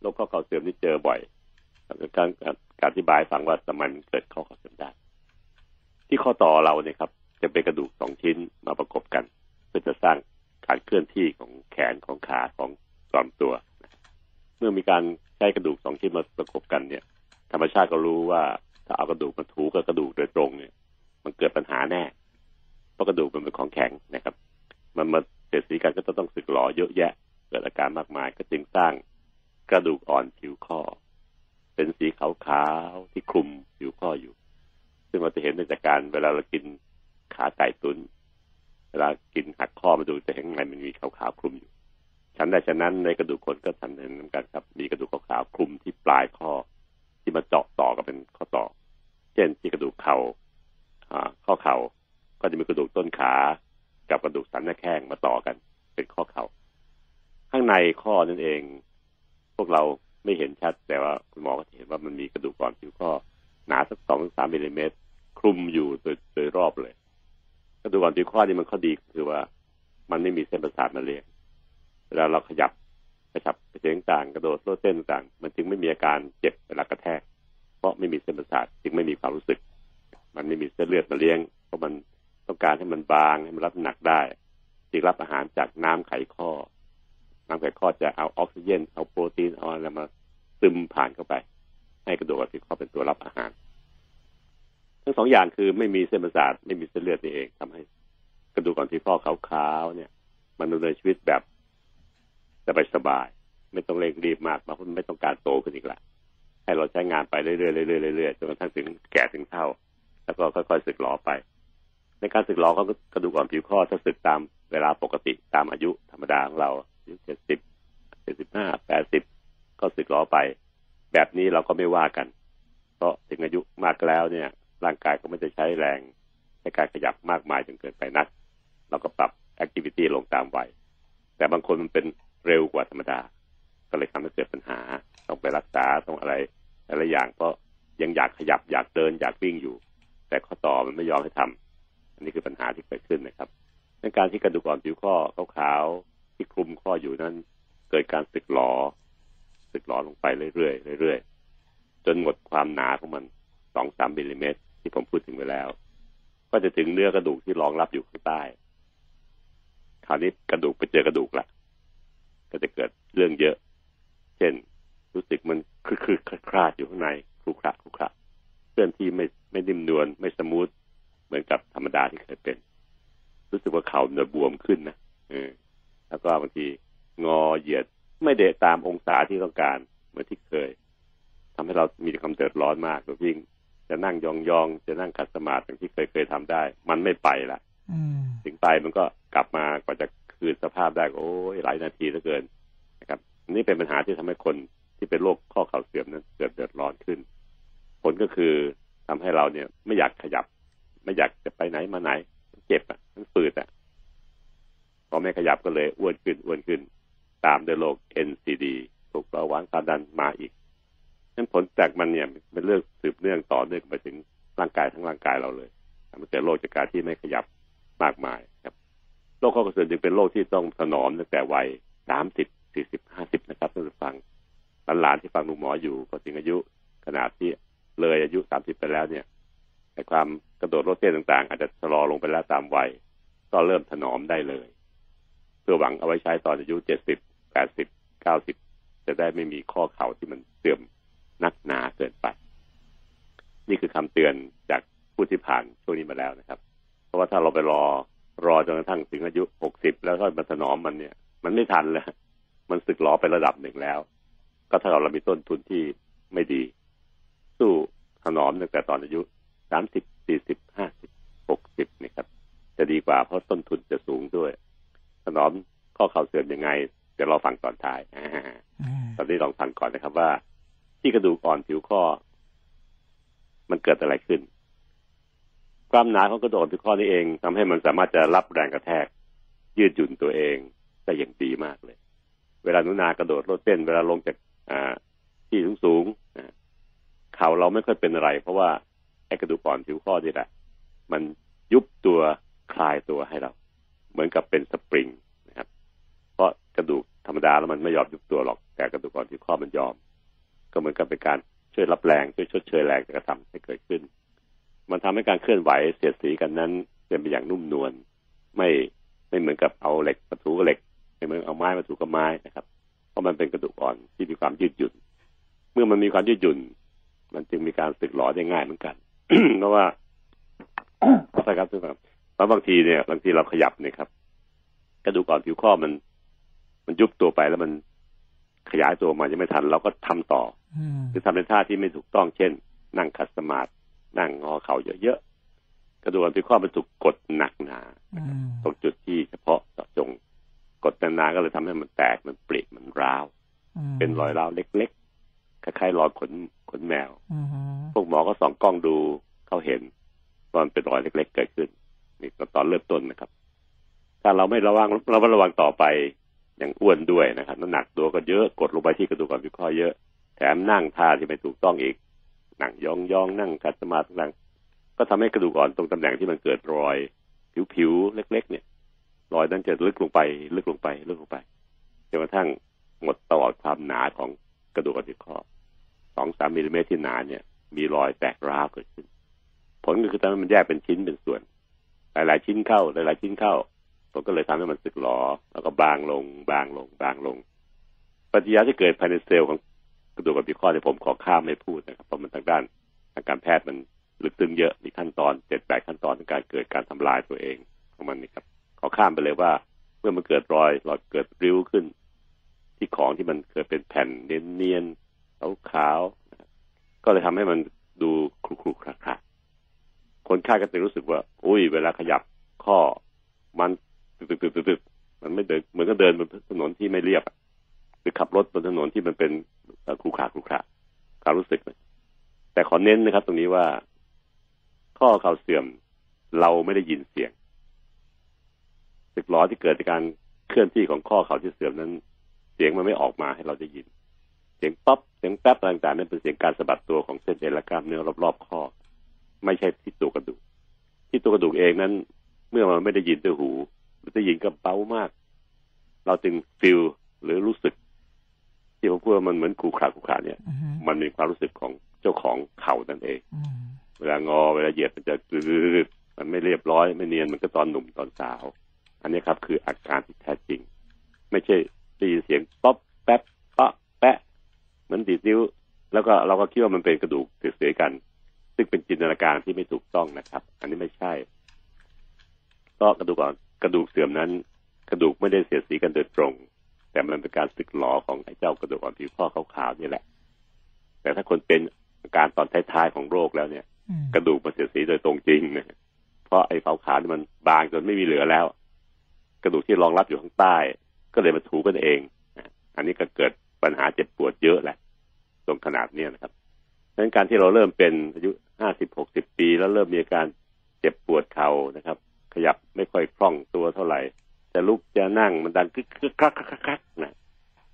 โรคข้อเข่าเสื่อมที่เจอบ่อยการการอธิบายฟังว่าทำไมมันเกิดข้อเข่าเสื่อมได้ ที่ข้อต่อเราเนี่ยครับ จะเป็นกระดูกสองชิ้นมาประกบกัน เพื่อจะสร้างการเคลื่อนที่ของแขนของขาของลำตัว เมื่อมีการใช้กระดูกสองชิ้นมาประกบกันเนี่ย ธรรมชาติก็รู้ว่าถ้าเอากระดูกมาถูกับกระดูกโดยตรงเนี่ย มันเกิดปัญหาแน่เพราะกระดูกมันเป็นของแข็งนะครับ มันมาเสียดสีกันก็ต้องสึกหลอเยอะแยะ เกิดอาการมากมายก็จึงสร้างกระดูกอ่อนผิวข้อ เป็นสีขาวๆที่คลุมผิวข้ออยู่ ซึ่งเราจะเห็นในจากการเวลาเรากินขาไก่ตุนเวลากินหักข้อมาดูจะเห็นไงมันมีขาวๆคลุมอยู่ฉันใดฉะนั้นในกระดูกคนก็ทันเห็นเหมือนกันครับ มีกระดูกขาวๆคลุมที่ปลายข้อ ที่มาเจาะต่อกันเป็นข้อต่อ เช่นที่กระดูกเขา่าข้อเขา่าก็จะมีกระดูกต้นขา กับกระดูกสันหน้าแข้งมาต่อกัน เป็นข้อเขา่าข้างในข้อนั่นเอง พวกเราไม่เห็นชัดแต่ว่าคุณหมอก็เห็นว่ามันมีกระดูกก่อนผิวข้อ หนาสักสองสามมิลลิเมตรคลุมอยู่โดยโดยรอบเลยกระดูกก่อนผิวข้อนี่มันข้อดีคือว่า มันไม่มีเส้นประสาทมาเลี้ยงเวลาเราขยับกระชับกระเจงต่างกระโดดโลดเต้นต่าง มันจึงไม่มีอาการเจ็บเวลากระแทก เพราะไม่มีเส้นประสาทจึงไม่มีความรู้สึก มันไม่มีเส้นเลือดมาเลี้ยง เพราะมันต้องการให้มันบางให้มันรับหนักได้จึงรับอาหารจากน้ำไขข้อ น้ำไขข้อจะเอาออกซิเจนเอาโปรตีนเอาอะไรมาซึมผ่านเข้าไป ให้กระดูกที่ข้อเป็นตัวรับอาหาร ทั้งสองอย่างคือไม่มีเส้นประสาทไม่มีเส้นเลือดนี่เองทำให้กระดูกก่อนที่ข้อขาวๆเนี่ย มันดำเนินชีวิตแบบสบายๆไม่ต้องเร่งรีบมากเพราะมันไม่ต้องการโตขึ้นอีกละให้เราใช้งานไปเรื่อยๆเรื่อยๆเรื่อยๆจนกระทั่งถึงแก่ถึงเท่า แล้วก็ค่อยๆสึกหลอไป ในการสึกหลอเขากระดูกอ่อนผิวข้อถ้าสึกตามเวลาปกติตามอายุธรรมดาของเราอายุเจ็ดสิบเจ็ดสิบห้าแปดสิบก็สึกหลอไป แบบนี้เราก็ไม่ว่ากัน เพราะถึงอายุมากแล้วเนี่ย ร่างกายก็ไม่จะใช้แรงในการขยับมากมายจนเกินไปนัก เราก็ปรับแอคทิวิตี้ลงตามวัยแต่บางคนมันเป็นเร็วกว่าธรรมดา ก็เลยทำให้เกิดปัญหา ต้องไปรักษาต้องอะไรอะไรอย่างเพราะยังอยากขยับอยากเดินอยากวิ่งอยู่ แต่ข้อต่อมันไม่ยอมให้ทำอันนี้คือปัญหาที่เกิดขึ้นนะครับในการที่กระดูกอ่อนผิวข้อขาวๆที่คลุมข้ออยู่นั้น เกิดการสึกหลอ สึกหลอลงไปเรื่อยๆเรื่อยๆจนหมดความหนาของมันสองสามมิลลิเมตร ที่ผมพูดถึงไปแล้ว ก็จะถึงเนื้อกระดูกที่รองรับอยู่ข้างใต้คราวนี้กระดูกไปเจอกระดูกละก็จะเกิดเรื่องเยอะ เช่นรู้สึกมันคือคือคลาดอยู่ข้างในคลุกคละคลุกคละเคลื่อนที่ไม่ไม่นิ่มนวลไม่สมูทเหมือนกับธรรมดาที่เคยเป็น รู้สึกว่าเข่าเนื้อบวมขึ้นนะเออแล้วก็บางทีงอเหยียด ไม่เดะตามองศาที่ต้องการเหมือนที่เคยทำให้เรามีความเดือดร้อนมากโดยยิ่งจะนั่งยองๆจะนั่งขัดสมาธิอย่างที่เคยเคยทำได้ มันไม่ไปละถึงไปมันก็กลับมากว่าจะคืนสภาพได้โอ้ยหลายนาทีเหลือเกินนะครับนี่เป็นปัญหาที่ทำให้คนที่เป็นโรคข้อเข่าเสื่อมนั้นเกิดเดือดร้อนขึ้น ผลก็คือทำให้เราเนี่ย ไม่อยากขยับ ไม่อยากจะไปไหนมาไหนเจ็บอะมันฝืดอะพอไม่ขยับก็เลยอ้วนขึ้นอ้วนขึ้น ตามด้วยโรค NCD ถูกเบาหวานความดันมาอีกนั้นผลจากมันเนี่ยเป็นเรื่องสืบเนื่องต่อเนื่องไปถึงร่างกายทั้งร่างกายเราเลยทำให้เกิดโรคจากการที่ไม่ขยับมากมายครับโรคข้อกระเสือจึงเป็นโรคที่ต้องถนอมตั้งแต่วัยสามสิบสี่สิบห้าสิบนะครับท่านผู้ฟังหลานที่ฟังลุงหมออยู่พอถึงอายุขนาดที่เลยอายุสามสิบไปแล้วเนี่ยแต่ความกระโดดโลดเต้นต่างๆ อาจจะชะลอลงไปแล้วตามวัย ก็เริ่มถนอมได้เลย เพื่อหวังเอาไว้ใช้ตอนอายุเจ็ดสิบ แปดสิบเก้าสิบจะได้ไม่มีข้อเข่าที่มันเสื่อมนักหนาเกินไป นี่คือคำเตือนจากผู้ที่ผ่านช่วงนี้มาแล้วนะครับ เพราะว่าถ้าเราไปรอรอจนกระทั่งถึงอายุหกสิบแล้วก็มาถนอมมันเนี่ย มันไม่ทันเลยมันสึกหลอไประดับหนึ่งแล้ว ก็ถ้าเรามีต้นทุนที่ไม่ดี สู้ถนอมตั้งแต่ตอนอายุสามสิบสี่สิบห้าสิบหกสิบนี่ครับ จะดีกว่าเพราะต้นทุนจะสูงด้วย ถนอมข้อเข่าเสื่อมยังไง เดี๋ยวเราฟังตอนท้ายตอนนี้ลองฟังก่อนนะครับว่า ที่กระดูกอ่อนผิวข้อ มันเกิดอะไรขึ้นความหนาของกระดูกผิวข้อนี้เองทำให้มันสามารถจะรับแรงกระแทก ยืดหยุ่นตัวเองได้อย่างดีมากเลย เวลานุนากระโดดโลดเต้นเวลาลงจากที่สูงสูงเข่าเราไม่ค่อยเป็นอะไร เพราะว่าไอ้กระดูกอ่อนผิวข้อนี่แหละมันยุบตัวคลายตัวให้เรา เหมือนกับเป็นสปริงนะครับ เพราะ กระดูกธรรมดาแล้วมันไม่ยอมยุบตัวหรอก แต่กระดูกอ่อนผิวข้อมันยอม ก็เหมือนกับเป็นการช่วยรับแรงช่วยชดเชยแรงที่กระทำให้เกิดขึ้น มันทำให้การเคลื่อนไหวเสียดสีกันนั้นเป็นไปอย่างนุ่มนวลไม่ไม่เหมือนกับเอาเหล็กมาถูกับเหล็กไม่เหมือนเอาไม้มาถูกับไม้นะครับ เพราะมันเป็นกระดูกอ่อนที่มีความยืดหยุ่น เมื่อมันมีความยืดหยุ่น มันจึงมีการสึกหลอได้ง่ายเหมือนกันเพราะว่าใช่ครับทุกท่านเพราะบางทีเนี่ยบางทีเราขยับเนี่ยครับ กระดูกอ่อนผิวข้อมัน มันยุบตัวไปแล้วมันขยายตัวมายังไม่ทัน เราก็ทำต่อคือทำในท่าที่ไม่ถูกต้องเช่น นั่งคัสมาธินั่งงอเข่าเยอะๆกระดูกอ่อนผิวข้อมันถูกกดหนักหนาตรงจุดที่เฉพาะเจาะจงกดนานๆก็เลยทำให้มันแตกมันปริมันร้าว เป็นรอยร้าวเล็กๆคล้ายๆรอยขนขนแมวพวกหมอก็ส่องกล้องดูเขาเห็นว่ามันเป็นรอยเล็ก ๆ เกิดขึ้นนี่ตอนเริ่มต้นนะครับ ถ้าเราไม่ระวังเราไม่ระวังต่อไปอ ย่างอ้วนด้วยนะครับน้ำหนักตัวก็เยอะกดลงไปที่กระดูกอ่อนพิข้อเยอะแถมนั่งท่าที่ไม่ถูกต้องอีกนั่งยองยองนั่งคัดสมาธิต่างก็ทำให้กระดูกอ่อนตรงตำแหน่งที่มันเกิดรอย ผิวๆเล็ก ๆ เนี่ย รอยนั้นจะลึกลงไป ลึกลงไปลึกลงไปจนกระทั่งหมดตลอดความหนาของกระดูกอ่อนพิข้อสองสามมิลลิเมตรที่หนาเนี่ย มีรอยแตกร้าวเกิดขึ้น ผลก็คือทำให้มันแยกเป็นชิ้นเป็นส่วน หลายๆชิ้นเข้า หลายๆชิ้นเข้า มันก็เลยทำให้มันสึกหรอ แล้วก็บางลง บางลง บางลง ปฏิกิริยาที่เกิดภายในเซลล์ของกระดูกกับปีข้อที่ผมขอข้ามไม่พูดนะครับ เพราะมันทางด้านทางการแพทย์มันลึกซึ้งเยอะมีขั้นตอนเจ็ดแปดขั้นตอนในการเกิดการทำลายตัวเองของมันนี่ครับ ขอข้ามไปเลยว่า เมื่อมันเกิดรอยรอยเกิดริ้วขึ้น ที่ของที่มันเกิดเป็นแผ่นเนียนๆขาวก็เลยทำให้มันดูครุๆครักคนไข้ก็จะรู้สึกว่า อุ้ย เวลาขยับข้อมัน ตึกตึกตึกมันไม่เดินเหมือนกับเดินบนถนนที่ไม่เรียบหรือขับรถบนถนนที่มันเป็นครูขาครูขาความรู้สึกแต่ขอเน้นนะครับ ตรงนี้ว่า ข้อเข่าเสื่อมเราไม่ได้ยินเสียงสึกล้อที่เกิดจากการเคลื่อนที่ของข้อเข่าที่เสื่อมนั้น เสียงมันไม่ออกมาให้เราได้ยิน เสียงป๊อปเสียงแป๊บต่างๆนั้นเป็นเสียงการสะบัดตัวของเส้นเอ็นและกล้ามเนื้อรอบๆข้อ ไม่ใช่ที่ตัวกระดูกที่ตัวกระดูกเองนั้น เมื่อมันไม่ได้ยินด้วยหู ได้ยินก็เบามาก เราจึงฟิลหรือรู้สึก ที่ผมพูดว่ามันเหมือนขูขาขูขาเนี่ย มันมีความรู้สึกของเจ้าของเข่านั่นเอง เวลางอเวลาเหยียดมันจะมันไม่เรียบร้อยไม่เนียนมันก็ตอนหนุ่มตอนสาว อันนี้ครับ คืออาการที่แท้จริง ไม่ใช่ได้ยินเสียงป๊อปแป๊บป๊ะแปะเหมือนดีดนิ้ว แล้วก็เราก็คิดว่ามันเป็นกระดูกเสียกัน ซึ่งเป็นจินตนาการที่ไม่ถูกต้องนะครับ อันนี้ไม่ใช่ก็กระดูกอ่อน กระดูกเสื่อมนั้น กระดูกไม่ได้เสียดสีกันโดยตรง แต่มันเป็นการสึกหลอของไอ้เจ้ากระดูกอ่อนผิวข้อขาวๆนี่แหละ แต่ถ้าคนเป็นอาการตอนท้ายๆของโรคแล้วเนี่ย กระดูกมันเสียดสีโดยตรงจริงนะเพราะไอ้ขาวๆนี่มันบางจนไม่มีเหลือแล้ว กระดูกที่รองรับอยู่ข้างใต้ ก็เลยมาถูกันเอง อันนี้ก็เกิดปัญหาเจ็บปวดเยอะแหละ ตรงขนาดเนี้ยนะครับดังนั้นการที่เราเริ่มเป็นอายุห้าสิบหกสิบปี แล้วเริ่มมีอาการเจ็บปวดเข่านะครับ ขยับไม่ค่อยคล่องตัวเท่าไหร่จะลุกจะนั่งมันดังคึกคึกคักคักคักนะ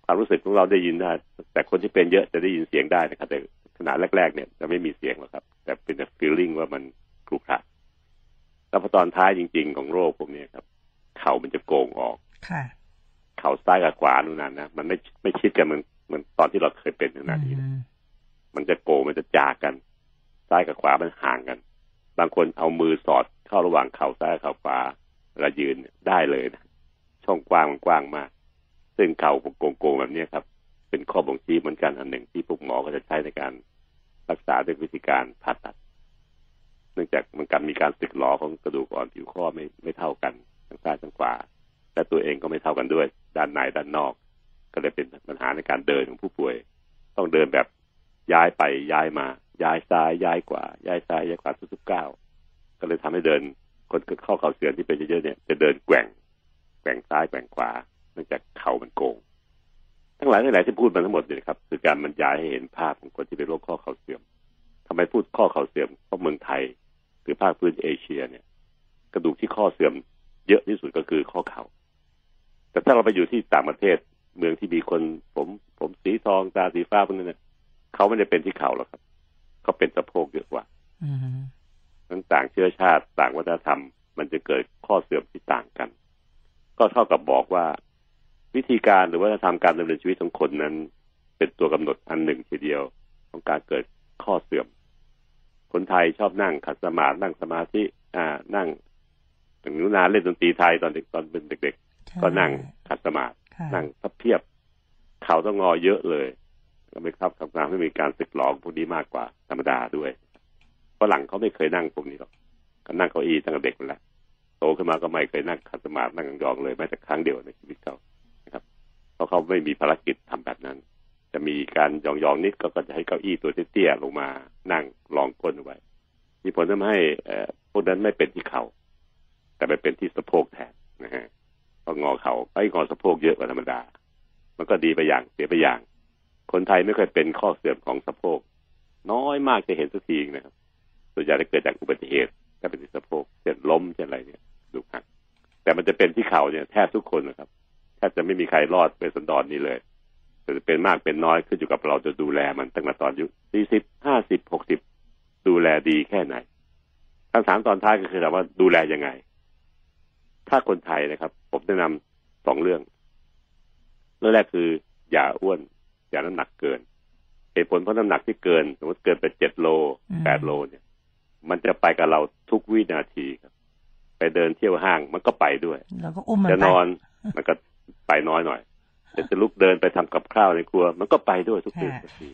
ความรู้สึกของเราได้ยินได้แต่คนที่เป็นเยอะจะได้ยินเสียงได้นะครับ แต่ขณะแรก ๆ เนี่ยจะไม่มีเสียงหรอกครับ แต่เป็นฟีลลิ่งว่ามันคลุกคลักแล้วพอตอนท้ายจริง ๆ ของโรคพวกนี้ครับ เข่ามันจะโกงออกค่ะเข่าซ้ายกับขวานู่นนั่นนะมันไม่ไม่ชิดกันเหมือนเหมือนตอนที่เราเคยเป็นขนาดนี้มันจะโกงมันจะจากกัน ซ้ายกับขวามันห่างกัน บางคนเอามือสอด เข้าระหว่างเข่าซ้ายเข่าขวาเวลายืนได้เลยนะช่องกว้างมันกว้างมาก ซึ่งเข่าโกงๆแบบนี้ครับ เป็นข้อบ่งชี้เหมือนกันอันหนึ่งที่พวกหมอก็จะใช้ในการรักษาด้วยวิธีการผ่าตัด เนื่องจากมันการมีการสึกหลอของกระดูกอ่อนผิวข้อไม่ไม่เท่ากันทั้งซ้ายทั้งขวาและตัวเองก็ไม่เท่ากันด้วย ด้านในด้านนอก ก็เลยเป็นปัญหาในการเดินของผู้ป่วย ต้องเดินแบบย้ายไปย้ายมา ย้ายซ้ายย้ายขวาย้ายซ้ายย้ายขวาทุกๆก้าว ก็เลยทำให้เดินคนเข้าเข่าเสื่อมที่เป็นเยอะๆเนี่ยจะเดินแกว่งแกว่งซ้ายแกว่งขวาเนื่องจากเข่ามันโกง ทั้งหลายทั้งหลายที่พูดมาทั้งหมดเนี่ยครับคือการบรรยายให้เห็นภาพของคนที่เป็นโรคข้อเข่าเสื่อมทำไมพูดข้อเข่าเสื่อมเพราะเมืองไทยหรือภาคพื้นเอเชียเนี่ย กระดูกที่ข้อเสื่อมเยอะที่สุดก็คือข้อเขา่าแต่ถ้าเราไปอยู่ที่ต่างประเทศเมืองที่มีคนผมผมสีทองตาสีฟ้าพวกนั้นเนี่ยเขาไม่ได้เป็นที่เข่าหรอกครับ เขาเป็นสะโพกเยอะกว่า ทั้งต่างเชื้อชาติต่างวัฒนธรรม มันจะเกิดข้อเสื่อมที่ต่างกัน ก็เท่ากับบอกว่า วิธีการหรือวัฒนธรรมการดำเนินชีวิตของคนนั้น เป็นตัวกำหนดอันหนึ่งทีเดียวของการเกิดข้อเสื่อม คนไทยชอบนั่งขัดสมาธินั่งสมาธิอ่านั่งอย่างนุนาเล่นดนตรีไทยตอนเด็กตอนเป็นเด็ก ๆ ก็นั่งขัดสมาธินั่งพับเพียบ เข่าต้องงอเยอะเลยก็ไม่ครับทำงานไม่มีการสึกหลองพวกนี้มากกว่าธรรมดาด้วย ฝรั่งเขาไม่เคยนั่งพวกนี้หรอกก็นั่งเก้าอี้ตั้งแต่เด็กแล้วโตขึ้นมาก็ไม่เคยนั่งขัดสมาธินั่งยองเลยแม้แต่ครั้งเดียวในชีวิตเขานะครับ เพราะเขาไม่มีภารกิจทำแบบนั้น จะมีการยองๆนิดก็จะให้เก้าอี้ตัวเตี้ยๆลงมานั่งรองก้นไว้ มีผลทำให้พวกนั้นไม่เป็นที่เขา่าแต่ไปเป็นที่สะโพกแทนนะฮะพองอเข่าไอ้งอสะโพกเยอะกว่าธรรมดา มันก็ดีไปอย่างเสียไปอย่าง คนไทยไม่เคยเป็นข้อเสื่อมของสะโพก น้อยมากจะเห็นสักทีนะครับ ส่วนใหญ่จะเกิดจากอุบัติเหตุถ้าเป็นที่สะโพกเช่นล้มเช่นอะไรเนี่ยดูหักแต่มันจะเป็นที่เข่าเนี่ยแทบทุกคนนะครับแทบจะไม่มีใครรอดเป็นสันดอนนี้เลยแต่จะเป็นมากเป็นน้อยขึ้นอยู่กับเราจะดูแลมันตั้งแต่ตอนอายุสี่สิบห้าสิบหกสิบดูแลดีแค่ไหนคำถามตอนท้ายก็คือถามว่าดูแลยังไง ถ้าคนไทยนะครับ ผมแนะนำสองเรื่อง เรื่องแรกคือ อย่าอ้วน อย่าน้ำหนักเกินเหตุผลเพราะน้ำหนักที่เกิน สมมติเกินไปเจ็ดโลแปดโลเนี่ย มันจะไปกับเราทุกวินาทีครับ ไปเดินเที่ยวห้างมันก็ไปด้วยจะนอนมันก็ไปน้อยหน่อยจะลุกเดินไปทำกับข้าวในครัว มันก็ไปด้วยทุกวินาที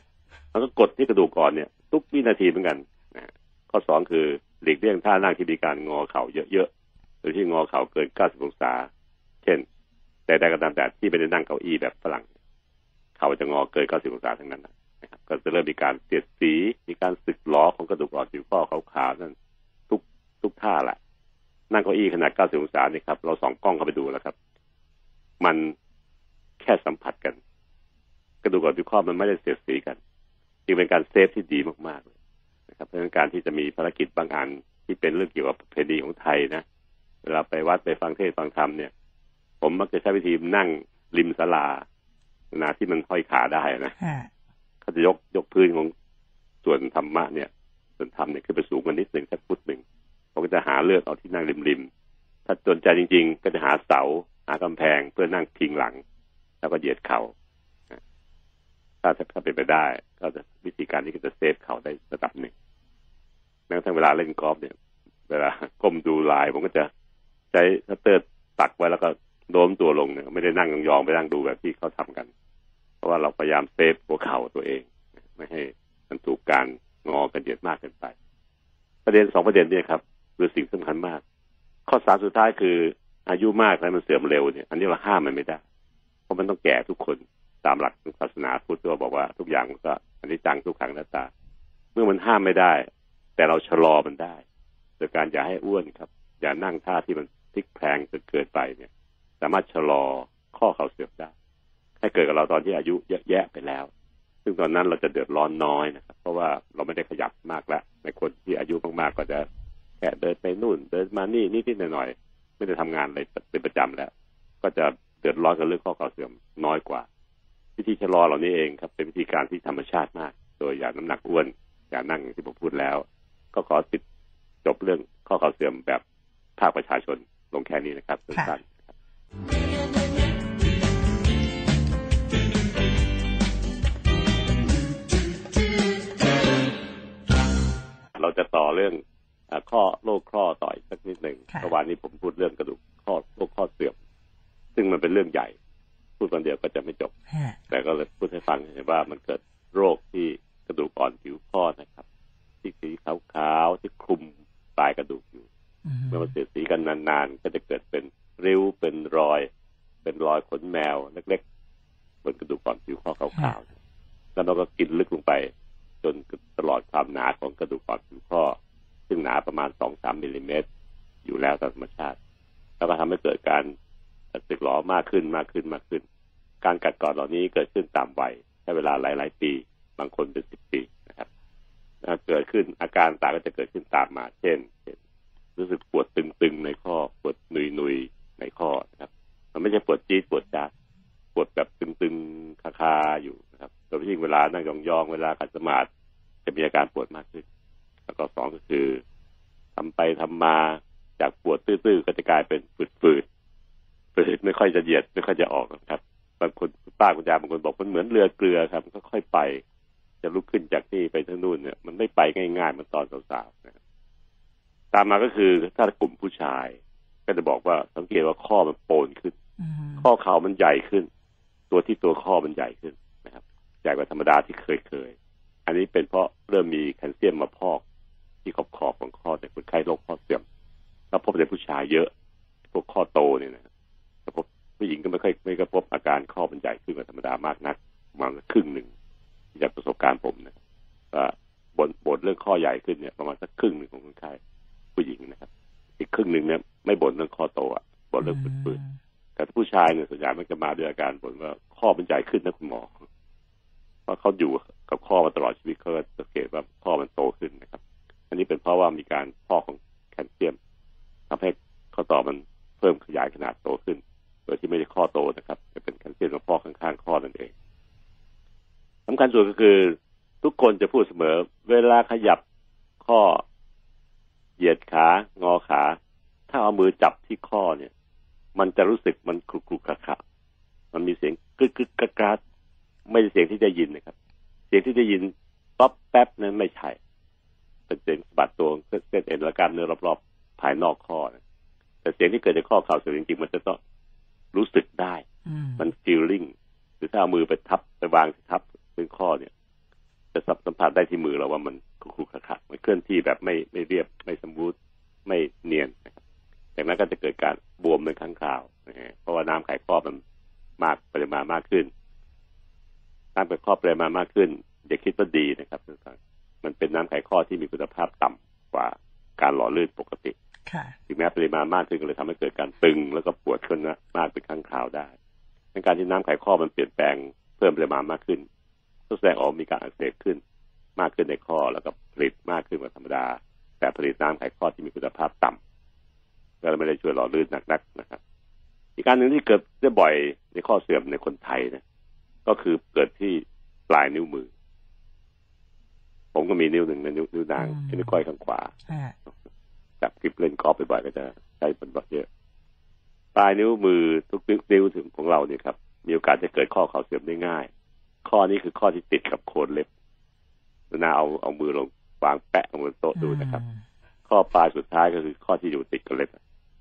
มันก็กดที่กระดูกก่อนเนี่ย ทุกวินาทีเหมือนกันนะข้อสองคือหลีกเลี่ยงท่านั่งที่มีการงอเข่าเยอะโดยที่งอเข่าเกิน 90 องศา เช่นแต่ใดก็ตามแต่ที่ไม่ได้นั่งเก้าอี้แบบฝรั่ง เขาจะงอเกิน 90 องศาทั้งนั้นนะครับ ก็จะเริ่มมีการเสียดสี มีการสึกล้อของกระดูกอ่อนผิวข้อขาวๆนั่นทุกทุกท่าแหละ นั่งเก้าอี้ขนาด 90 องศานี่ครับ เราสองกล้องเข้าไปดูแล้วครับ มันแค่สัมผัสกัน กระดูกอ่อนผิวข้อมันไม่ได้เสียดสีกันจึงเป็นการเซฟที่ดีมากๆเลยนะครับ เพราะงั้นการที่จะมีภารกิจบางอันที่เป็นเรื่องเกี่ยวกับประเพณีของไทยนะเวลาไปวัดไปฟังเทศฟังธรรมเนี่ย ผมมักจะใช้วิธีนั่งริมศาลานาที่มันห้อยขาได้นะ เขาจะยกยกพื้นของส่วนธรรมะเนี่ย ส่วนธรรมเนี่ยขึ้นไปสูงกันนิดหนึ่งสักฟุตหนึ่งผมก็จะหาเลือกเอาที่นั่งริมริมถ้าจนใจจริง ๆ ก็จะหาเสาหากำแพงเพื่อนั่งพิงหลัง แล้วก็เหยียดเข่าถ้าถ้าเป็นไปได้ ก็จะวิธีการนี้ก็จะ save เข่าได้ระดับหนึ่งแม้กระทั่งเวลาเล่นกอล์ฟเนี่ย เวลาก้มดูลายผมก็จะใช้ putter ปักไว้แล้วก็โน้มตัวลงเนี่ยไม่ได้นั่งยองๆไปนั่งดูแบบที่เขาทำกัน เพราะว่าเราพยายาม save หัวเข่าตัวเอง ไม่ให้มันถูกการงอการเหยียดมากเกินไป ประเด็นสองประเด็นเนี่ยครับคือสิ่งสำคัญมาก ข้อสามสุดท้ายคืออายุมากแล้วมันเสื่อมเร็วเนี่ย อันนี้เราห้ามมันไม่ได้ เพราะมันต้องแก่ทุกคนตามหลักศาสนาพุทธก็บอกว่าทุกอย่างก็อันนี้จังทุกขังหน้าตา เมื่อมันห้ามไม่ได้ แต่เราชะลอมันได้โดยการอย่าให้อ้วนครับ อย่านั่งท่าที่มันพลิกแพลงจนเกิดไปเนี่ย สามารถชะลอข้อเข่าเสื่อมได้ ให้เกิดกับเราตอนที่อายุเยอะแยะไปแล้ว ซึ่งตอนนั้นเราจะเดือดร้อนน้อยนะครับ เพราะว่าเราไม่ได้ขยับมากแล้วในคนที่อายุมากๆก็จะแค่เดินไปนู่น เดินมานี่นิดๆหน่อยๆไม่ได้ทำงานอะไรเป็นประจำแล้ว ก็จะเดือดร้อนกับเรื่องข้อเข่าเสื่อมน้อยกว่า วิธีชะลอเหล่านี้เองครับ เป็นวิธีการที่ธรรมชาติมาก โดยอย่าน้ำหนักอ้วนอย่านั่งที่ผมพูดแล้ว ก็ขอติดจบเรื่องข้อเข่าเสื่อมแบบภาคประชาชนลงแค่นี้นะครับสั้นเต่อเรื่องข้อโรคข้อต่อยสักนิดหนึ่งเมื่อวานนี้ผมพูดเรื่องกระดูกข้อโรคข้อเสื่อม ซึ่งมันเป็นเรื่องใหญ่ พูดคนเดียวก็จะไม่จบ แต่ก็เลยพูดให้ฟังเห็นว่ามันเกิดโรคที่กระดูกอ่อนผิวข้อนะครับ ที่สีขาวๆที่คลุมปลายกระดูกอยู่เมื่อมันเสียสีกันนานๆ ก็จะเกิดเป็นริ้วเป็นรอย เป็นรอยขนแมวเล็กๆบนกระดูกก่อนผิวข้อขาวๆแล้วเราก็กินลึกลงไป จนตลอดความหนาของกระดูกก่อนผิวข้อ ซึ่งหนาประมาณสองสามมิลลิเมตรอยู่แล้วตามธรรมชาติ แล้วก็ทำให้เกิดการสึกหลอมากขึ้นมากขึ้นมากขึ้น การกัดกร่อนเหล่านี้เกิดขึ้นตามวัยใช้เวลาหลาย ๆ ปี บางคนเป็นสิบปีนะครับเกิดขึ้นอาการต่างก็จะเกิดขึ้นตามมา เช่น รู้สึกปวดตึง ๆ ในข้อ ปวดนุย ๆ ในข้อนะครับ มันไม่ใช่ปวดจี๊ดปวดจัดปวดแบบตึง ๆ คาๆ อยู่นะครับ โดยเฉพาะเวลานั่งยองๆเวลาขัดสมาธิจะมีอาการปวดมากขึ้น แล้วก็สองก็คือทำไปทำมาจากปวดตื้อๆก็จะกลายเป็นฝืดๆฝืดไม่ค่อยจะเหยียดไม่ค่อยจะออกครับบางคนป้าคุณยายบางคนบอกมันเหมือนเรือเกลือครับก็ค่อยไป จะลุกขึ้นจากนี่ไปทางนู่นเนี่ยมันไม่ไปง่ายๆมันตอนสาวๆนะครับตามมาก็คือถ้ากลุ่มผู้ชาย ก็จะบอกว่าสังเกตว่าข้อมันโปนขึ้น ข้อเข่ามันใหญ่ขึ้น ตัวที่ตัวข้อมันใหญ่ขึ้นนะครับ ใหญ่กว่าธรรมดาที่เคยเคย อันนี้เป็นเพราะเริ่มมีแคลเซียมมาพอกที่ขอบขอบของข้อในคนไข้โรคข้อเสื่อมแล้วพบในผู้ชายเยอะ พวกข้อโตเนี่ยนะพบผู้หญิงก็ไม่ค่อยไม่กระพบอาการข้อมันใหญ่ขึ้นกว่าธรรมดามากนักประมาณครึ่งหนึ่งจากประสบการณ์ผมนะว่าบนบนเรื่องข้อใหญ่ขึ้นเนี่ยประมาณสักครึ่งหนึ่งของคนไข้ผู้หญิงนะครับอีกครึ่งหนึ่งเนี่ยไม่บ่นเรื่องข้อโตอะบ่นเรื่องปืนๆแต่ผู้ชายเนี่ยส่วนใหญ่มันจะมาด้วยอาการบ่นว่าข้อมันใหญ่ขึ้นนะคุณหมอเพ ราะเขาอยู่กับข้อมาตลอดชีวิตเขาสังเกตว่าข้อมันโตขึ้นนะครับ อันนี้เป็นเพราะว่ามีการพอกของแคลเซียมทำให้ข้อต่อมันเพิ่มขยายขนาดโตขึ้น โดยที่ไม่ได้ข้อโตนะครับ จะเป็นแคลเซียมมาพอกข้างๆข้อนั่นเองสำคัญสุดก็คือ ทุกคนจะพูดเสมอ เวลาขยับข้อเหยียดขางอขา ถ้าเอามือจับที่ข้อเนี่ย มันจะรู้สึกมันคลุกคลุกคระมันมีเสียงกึกกึกกระกราด ไม่ใช่เสียงที่ได้ยินนะครับ เสียงที่ได้ยินป๊อปแป๊บนั้นไม่ใช่เป็นเสียงบัดตัวเส้นเอ็นและกล้ามเนื้อรอบๆภายนอกข้อนะแต่เสียงที่เกิดจากข้อเข่าเสียงจริงๆมันจะต้องรู้สึกได้ มันฟีลลิ่งหรือถ้าเอามือไปทับไปวางทับเป็นข้อเนี่ยจะสัมผัสได้ที่มือเราว่ามันคุกๆคักๆมันเคลื่อนที่แบบไม่ไม่เรียบไม่สมบูรณ์ไม่เนียนนะครับจากนั้นก็จะเกิดการบวมเป็นครั้งคราวนะเพราะว่าน้ำไขข้อมันมากปริมาณมากขึ้น น้ำไขข้อปริมาณมากขึ้นอย่าคิดว่าดีนะครับทุกท่านมันเป็นน้ำไขข้อที่มีคุณภาพต่ำกว่าการหล่อลื่นปกติถึงแม้ปริมาณมากขึ้นก็เลยทำให้เกิดการตึงแล้วก็ปวดขึ้นนะมากเป็นครั้งคราวได้ในการที่น้ำไขข้อมันเปลี่ยนแปลงเพิ่มปริมาณมากขึ้นก็แสดงออกมีการอักเสบขึ้น มากขึ้นในข้อแล้วก็ผลิตมากขึ้นกว่าธรรมดา แต่ผลิตน้ำไขข้อที่มีคุณภาพต่ำก็ไม่ได้ช่วยหล่อลื่นหนักนักนะครับ อีกการหนึ่งที่เกิดได้บ่อยในข้อเสื่อมในคนไทยนะ ก็คือเกิดที่ปลายนิ้วมือ ผมก็มีนิ้วหนึ่งในนิ้วนิ้วนางนิ้วก้อยข้างขวาจับกริบเล่นกอล์ฟบ่อยๆก็จะใช้เป็นแบบเยอะปลายนิ้วมือทุกนิ้วถึงของเราเนี่ยครับ มีโอกาสจะเกิดข้อเข่าเสื่อมได้ง่าย ข้อนี้คือข้อที่ติดกับโคนเล็บนาเอาเอามือลงวางแปะบนโต๊ะดูนะครับ ข้อปลายสุดท้ายก็คือข้อที่อยู่ติดกับเล็บ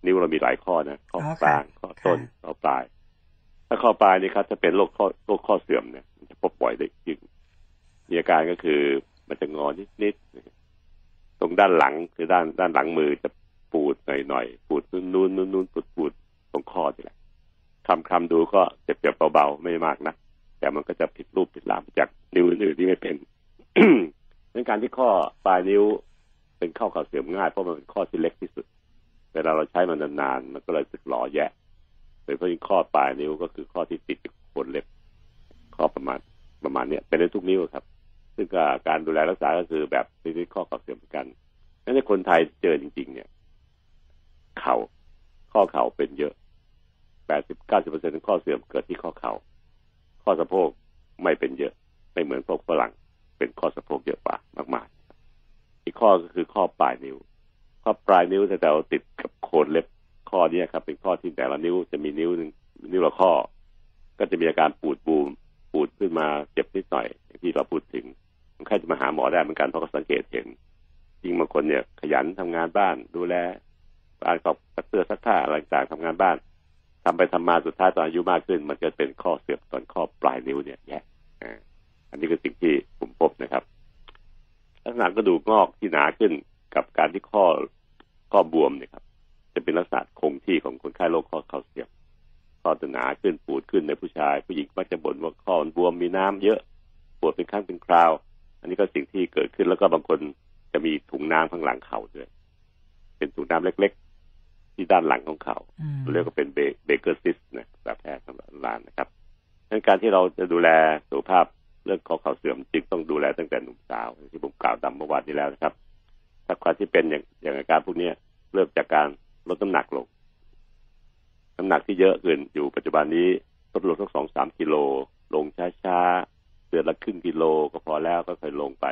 นิ้วเรามีหลายข้อนะข้อกลางข้อต้นข้อปลาย ถ้าข้อปลายนี่ครับจะเป็นโรคข้อโรคข้อเสื่อมเนี่ยมันจะพบบ่อยได้จริงมีอาการก็คือมันจะงอนิดๆตรงด้านหลังคือด้านด้านหลังมือจะปูดหน่อยๆปูดนูนนูนนูนปูดปูดตรงข้อนี่แหละคำคำดูก็เจ็บเจ็บเบาๆไม่มากนะแต่มันก็จะผิดรูปผิดลามจากนิ้วอื่นที่ไม่เป็นในการที่ข้อปลายนิ้วเป็นข้อเข่าเสื่อมง่ายเพราะมันเป็นข้อที่เล็กที่สุดเวลาเราใช้มันนานๆมันก็เลยสึกหล่อแยะ ยเฉพาะข้อปลายนิ้วก็คือข้อที่ติดกับนเล็บข้อประมาณประมาณเนี้ยเป็นได้ทุกนิ้วครับ ซึ่งการดูแลรักษาก็คือแบบที่ข้อเข่าเสื่อมเหมือนกันนั่นในคนไทยเจอจริง ๆ เนี่ย เข่าข้อเข่าเป็นเยอะแปดสิบเก้าสิบเปอร์เซ็นต์ข้อเสื่อมเกิดที่ข้อเข่า ข้อสะโพกไม่เป็นเยอะ ไม่เหมือนพวกฝรั่ง เป็นข้อสะโพกเยอะกว่ามาก ๆ อีกข้อก็คือข้อปลายนิ้ว ข้อปลายนิ้วแต่เราติดกับโคนเล็บ ข้อนี้ครับ เป็นข้อที่แต่ละนิ้วจะมีนิ้วหนึ่งนิ้วละข้อ ก็จะมีอาการปูดบูมปูดขึ้นมาเจ็บนิดหน่อยที่เราพูดถึงคนไข้จะมาหาหมอได้เหมือนกันเพราะเขาสังเกตเห็นยิ่งบางคนเนี่ยขยันทำงานบ้าน ดูแลบ้านกอบเสื้อซักผ้าอะไรต่างทำงานบ้านทำไปทำมาสุดท้ายตอนอายุมากขึ้น มันจะเป็นข้อเสื่อมตอนข้อปลายนิ้วเนี่ยแย่อันนี้คือสิ่งที่ผมพบนะครับ ลักษณะกระดูกงอกที่หนาขึ้นกับการที่ข้อข้อบวมเนี่ยครับ จะเป็นลักษณะคงที่ของคนไข้โรคข้อเข่าเสื่อมข้อจะหนาขึ้นปูดขึ้นในผู้ชาย ผู้หญิงมักจะบ่นว่าข้อบวมมีน้ำเยอะปวดเป็นครั้งเป็นคราว อันนี้ก็สิ่งที่เกิดขึ้นแล้วก็บางคนจะมีถุงน้ำข้างหลังเข่าด้วย เป็นถุงน้ำเล็ก ๆ ที่ด้านหลังของเขาเรียกว่าเป็นเบเกอร์ซิสนะแบบแพทย์สำหรับร้านนะครับดังการที่เราจะดูแลสุขภาพเรื่องข้อเข่าเสื่อมจึงต้องดูแลตั้งแต่หนุ่มสาว ที่ผมกล่าวดำเมื่อวานนี้แล้วนะครับถ้าใครที่เป็นอย่างอย่างอาการพวกนี้เริ่มจากการ ลดน้ำหนักลง น้ำหนักที่เยอะเกินอยู่ปัจจุบันนี้ลดลงสักสองสามกิโล ลงช้าๆเดือนละครึ่งกิโลก็พอแล้วก็ค่อยลงไป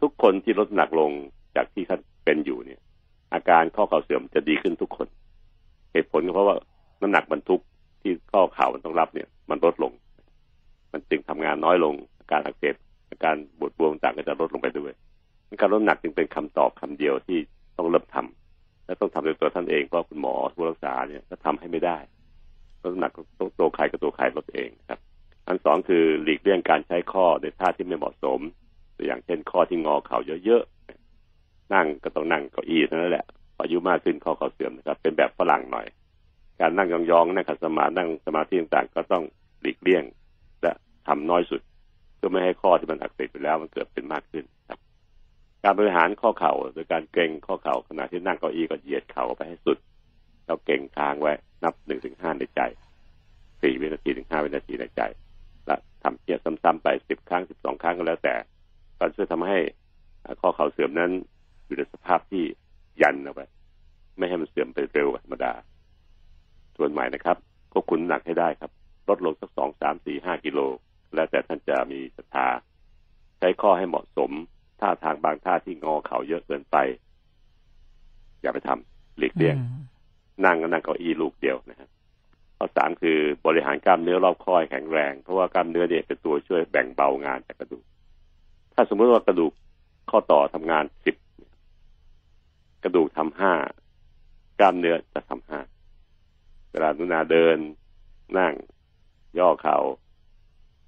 ทุกคนที่ลดน้ำหนักลงจากที่ท่านเป็นอยู่เนี่ย อาการข้อเข่าเสื่อมจะดีขึ้นทุกคน เหตุผลก็เพราะว่าน้ำหนักบรรทุกที่ข้อเข่ามันต้องรับเนี่ย มันลดลง มันจึงทำงานน้อยลงอาการอักเสบอาการปวดบวมต่างก็จะลดลงไปด้วยการลดน้ำหนักจึงเป็นคำตอบคำเดียวที่ต้องเริ่มทำ และต้องทำโดยตัวท่านเองเพราะคุณหมอผู้รักษาเนี่ยก็ทำให้ไม่ได้ลดน้ำหนักต้องตัวใครก็ตัวใครลดเองครับ อันสองคือหลีกเลี่ยงการใช้ข้อในท่าที่ไม่เหมาะสม ตัวอย่างเช่นข้อที่งอเข่าเยอะๆนั่งก็ต้องนั่งเก้าอี้เท่านั้นแหละอายุมากขึ้นข้อเข่าเสื่อมนะครับ เป็นแบบฝรั่งหน่อย การนั่งยองๆนั่งขัดสมาธินั่งสมาธิต่างๆ ก็ต้องหลีกเลี่ยง และทำน้อยสุดเพื่อไม่ให้ข้อที่มันอักเสบไปแล้วมันเกิดเป็นมากขึ้นครับ การบริหารข้อเข่าโดยการเกรงข้อเข่าขณะที่นั่งเก้าอี้ก็เหยียดเข่าไปให้สุดแล้วเก่งค้างไว้ นับหนึ่งถึงห้าในใจสี่วินาทีถึงห้าวินาทีในใจ และทำเกียร์ซ้ำๆไปสิบครั้งสิบสองครั้งก็แล้วแต่ก็ช่วยทำให้ข้อเข่าเสื่อมนั้นอยู่ในสภาพที่ยันเอาไว้ไม่ให้มันเสื่อมไปเร็วกว่าธรรมดา ส่วนใหม่นะครับควบคุมหนักให้ได้ครับ ลดลงสักสองสามสี่ห้ากิโล แล้วแต่ท่านจะมีศรัทธา ใช้ข้อให้เหมาะสม ท่าทางบางท่าที่งอเข่าเยอะเกินไป อย่าไปทำหลีกเลี่ยง นั่งก็นั่งเก้าอี้ลูกเดียวนะครับข้อสามคือบริหารกล้ามเนื้อรอบข้อให้แข็งแรง เพราะว่ากล้ามเนื้อเนี่ยเป็นตัวช่วยแบ่งเบางานจากกระดูก ถ้าสมมติว่ากระดูกข้อต่อทำงานสิบกระดูกทำห้ากล้ามเนื้อจะทำห้าเวลานุนาเดิน นั่ง ย่อเขา่า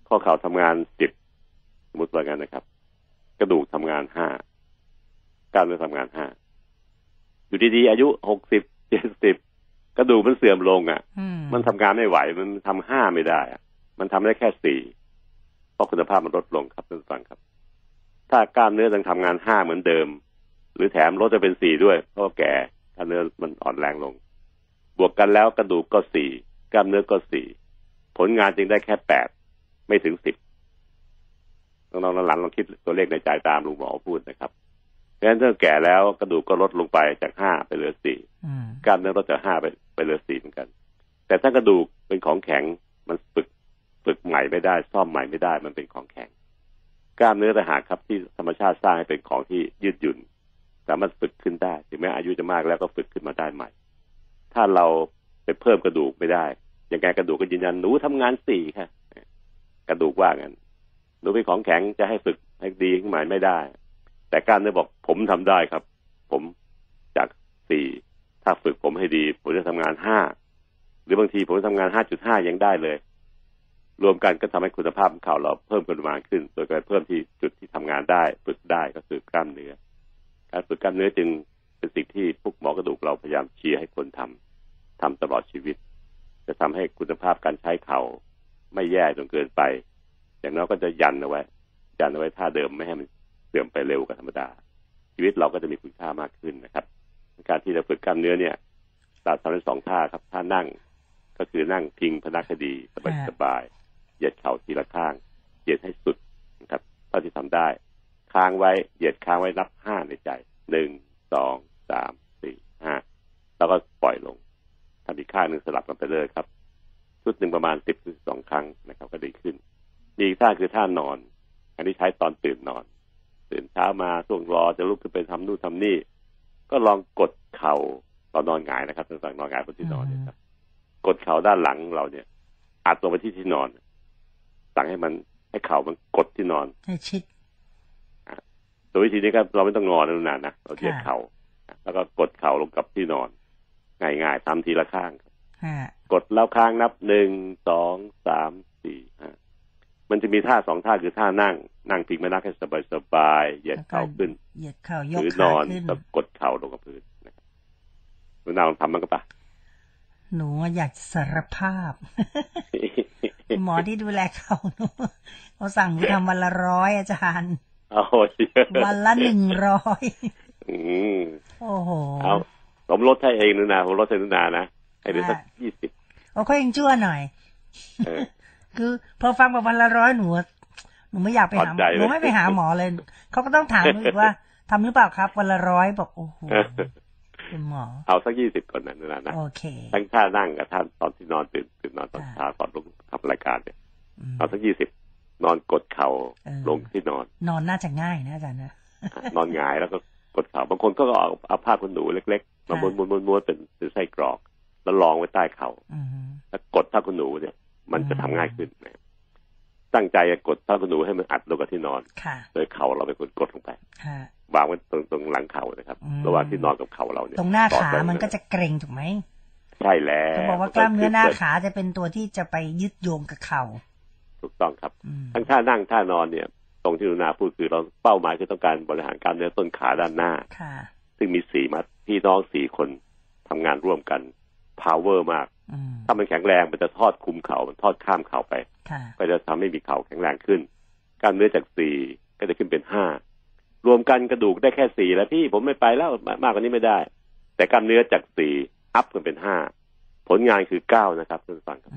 ข้อเข่าทำงานสิบสมมติว่างั้นนะครับ กระดูกทำงานห้ากล้ามเนื้อทำงานห้าอยู่ดีๆอายุหกสิบเจ็ดสิบกระดูกมันเสื่อมลงอะ มันทำงานไม่ไหว มันทำห้าไม่ได้อะมันทำได้แค่สี่เพราะคุณภาพมันลดลงครับท่านผู้ฟังครับ ถ้ากล้ามเนื้อยังทำงานห้าเหมือนเดิม หรือแถมลดจะเป็นสี่ด้วย เพราะแก่กล้ามเนื้อมันอ่อนแรงลง บวกกันแล้วกระดูกก็สี่กล้ามเนื้อก็สี่ผลงานจึงได้แค่แปดไม่ถึงสิบ น้องๆหลานลองคิดตัวเลขในใจตามลุงหมอพูดนะครับเพราะฉะนั้นถ้าแก่แล้วกระดูกก็ลดลงไปจากห้าไปเหลือสี่กล้ามเนื้อลดจากห้าไปไปเหลือสี่เหมือนกัน แต่ถ้ากระดูกเป็นของแข็งมันฝึกฝึกใหม่ไม่ได้ ซ่อมใหม่ไม่ได้ มันเป็นของแข็ง กล้ามเนื้อต่หากครับที่ธรรมชาติสร้างให้เป็นของที่ยืดหยุ่น สามารถฝึกขึ้นได้ถึงแม้อายุจะมากแล้วก็ฝึกขึ้นมาได้ใหม่ ถ้าเราไปเพิ่มกระดูกไม่ได้ยังไงกระดูกก็ยืนยันหนูทำงานสี่ค่ะ กระดูกว่างั้น หนูเป็นของแข็งจะให้ฝึกให้ดีขึ้นมาไม่ได้ แต่การได้บอกผมทำได้ครับ ผมจากสี่ถ้าฝึกผมให้ดี ผมจะทำงานห้าหรือบางทีผมทำงานห้าจุดห้ายังได้เลย รวมกันก็ทำให้คุณภาพของข่าวเราเพิ่มปริมาณขึ้น โดยการเพิ่มที่จุดที่ทำงานได้ ฝึกได้ก็คือกล้ามเนื้อ การฝึกกล้ามเนื้อจึงเป็นสิ่งที่พวกหมอกระดูกเราพยายามเชียร์ให้คนทำทำตลอดชีวิต จะทำให้คุณภาพการใช้เข่าไม่แย่จนเกินไป อย่างน้อยก็จะยันเอาไว้ ยันเอาไว้ท่าเดิมไม่ให้มันเสื่อมไปเร็วกว่าธรรมดา ชีวิตเราก็จะมีคุณค่ามากขึ้นนะครับ การที่เราฝึกกล้ามเนื้อเนี่ยเราทำได้สองท่าครับท่านั่งก็คือนั่งพิงพนักคดีสบายสบายเหยียดเข่าทีละข้างเหยียดให้สุดนะครับเท่าที่ทำได้ ค้างไว้เหยียดค้างไว้นับห้าในใจหนึ่งสองสามสี่ห้าแล้วก็ปล่อยลงทำอีกข้างหนึ่งสลับกันไปเลยครับ ชุดหนึ่งประมาณสิบถึงสองครั้งนะครับ ก็ดีขึ้น อีกท่าคือท่านอน อันนี้ใช้ตอนตื่นนอน ตื่นเช้ามาช่วงรอจะลุกขึ้นไปทำนู่นทำนี่ ก็ลองกดเข่าตอนนอนหงายนะครับตั้งแต่นอนหงายบนที่นอนเนี่ยครับกดเข่าด้านหลังเราเนี่ยอัดลงไปที่ที่นอนสั่งให้มันให้เข่ามันกดที่นอนให้ชิดโดยวิธีนี้ก็เราไม่ต้องงอนนานนะเราเหยียดเข่าแล้วก็กดเข่าลงกับที่นอน ง่ายๆทำทีละข้างกดแล้วค้างนับหนึ่งสองสามสี่ห้า มันจะมีท่าสองท่าคือท่านั่ง นั่งพิงไม่นักให้สบายๆเหยียดเข่าขึ้นเหยียดเข่ายกหรือขานอนขึ้นแบบกดเข่าลงกับพื้นนะครับหนูนาลองทำมันก็ปะหนูอยากสารภาพ หมอที่ดูแลเขาหนูเขาสั่งหนูทำวันละร้อยอาจารย์เอาวันละหนึ่งร้อยอืมโอ้โหเอาผมลดให้เองหนูนาผมลดให้หนูนานะให้เป็นสักค่ะยี่สิบโอ้เขายังชั่วหน่อยเออ คือพอฟังแบบวันละร้อยหนูหนูไม่อยากไปหาหนูไม่ไปหาหมอเลยเขาก็ต้องถามหนูอีกว่าทำหรือเปล่าครับ วันละร้อยบอกโอ้โหคุณหมอ เอาสักยี่สิบคนนั่นนะนะโอเคทั้งท่านั่งกับท่านตอนที่นอนตื่นตื่นนอนตอนเช้าตอนลงทำรายการเนี่ยเอาสักยี่สิบนอนกดเข่าลงที่นอน นอนน่าจะง่ายนะอาจารย์นะนอนหงายแล้วก็กดเข่าบางคนก็เอาเอาผ้าขนหนูเล็กๆมาม้วนม้วนม้วนม้วนเป็นเป็นไส้กรอก แล้วรองไว้ใต้เข่าแล้วกดผ้าขนหนูเนี่ย มันจะทำง่ายขึ้นนะตั้งใจจะกดผ้าขนหนูให้มันอัดลงกับที่นอนโดยเข่าเราเป็นคนกดลงไปวางไว้ตรงตรงหลังเข่านะครับระหว่างที่นอนกับเข่าเราเนี่ยตรงหน้าขามันก็จะเกร็งถูกไหมใช่แล้วเขาบอกว่ากล้ามเนื้อหน้าขาจะเป็นตัวที่จะไปยึดโยงกับเข่าถูกต้องครับทั้งท่านั่งท่านอนเนี่ย ตรงที่ลุนาพูดคือเราเป้าหมายคือต้องการบริหารกล้ามเนื้อต้นขาด้านหน้าค่ะซึ่งมีสีมาพี่น้องสี่คนทำงานร่วมกัน power มากถ้ามันแข็งแรงมันจะทอดคุมเขา่ามันทอดข้ามเข่าไป ก็จะทำให้มีเข่าแข็งแรงขึ้นกล้ามเนื้อจากสี่ก็จะขึ้นเป็นห้ารวมกันกระดูกได้แค่สี่แล้วพี่ผมไม่ไปแล้วมากกว่านี้ไม่ได้ แต่กล้ามเนื้อจากสี่อัพกันเป็นห้าผลงานคือเก้านะครับท่านฟังครับ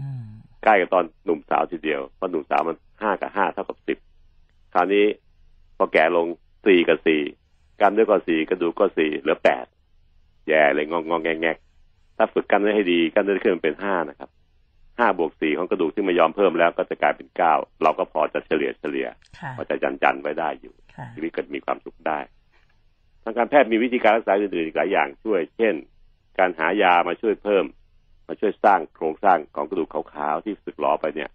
ใกล้กับตอนหนุ่มสาวทีเดียวเพราะหนุ่มสาวมันห้ากับห้าเท่ากับสิบคราวนี้พอแก่ลงสี่กับสี่กล้ามเนื้อก็สี่กระดูกก็สี่เหลือแปดแย่เลยงองงองแงงแง ถ้าฝึกกล้ามเนื้อให้ดีกล้ามเนื้อขึ้นเป็นห้านะครับห้าบวกสี่ของกระดูกที่ไม่ยอมเพิ่มแล้วก็จะกลายเป็นเก้าเราก็พอจะเฉลี่ยเฉลี่ยพอจะจันจันไว้ได้อยู่ชีวิตก็มีความสุขได้ ทางการแพทย์มีวิธีการรักษาอื่นๆอีกหลายอย่างช่วย เช่น การหายามาช่วยเพิ่ม มาช่วยสร้างโครงสร้างของกระดูกขาวๆที่สึกหลอไปเนี่ย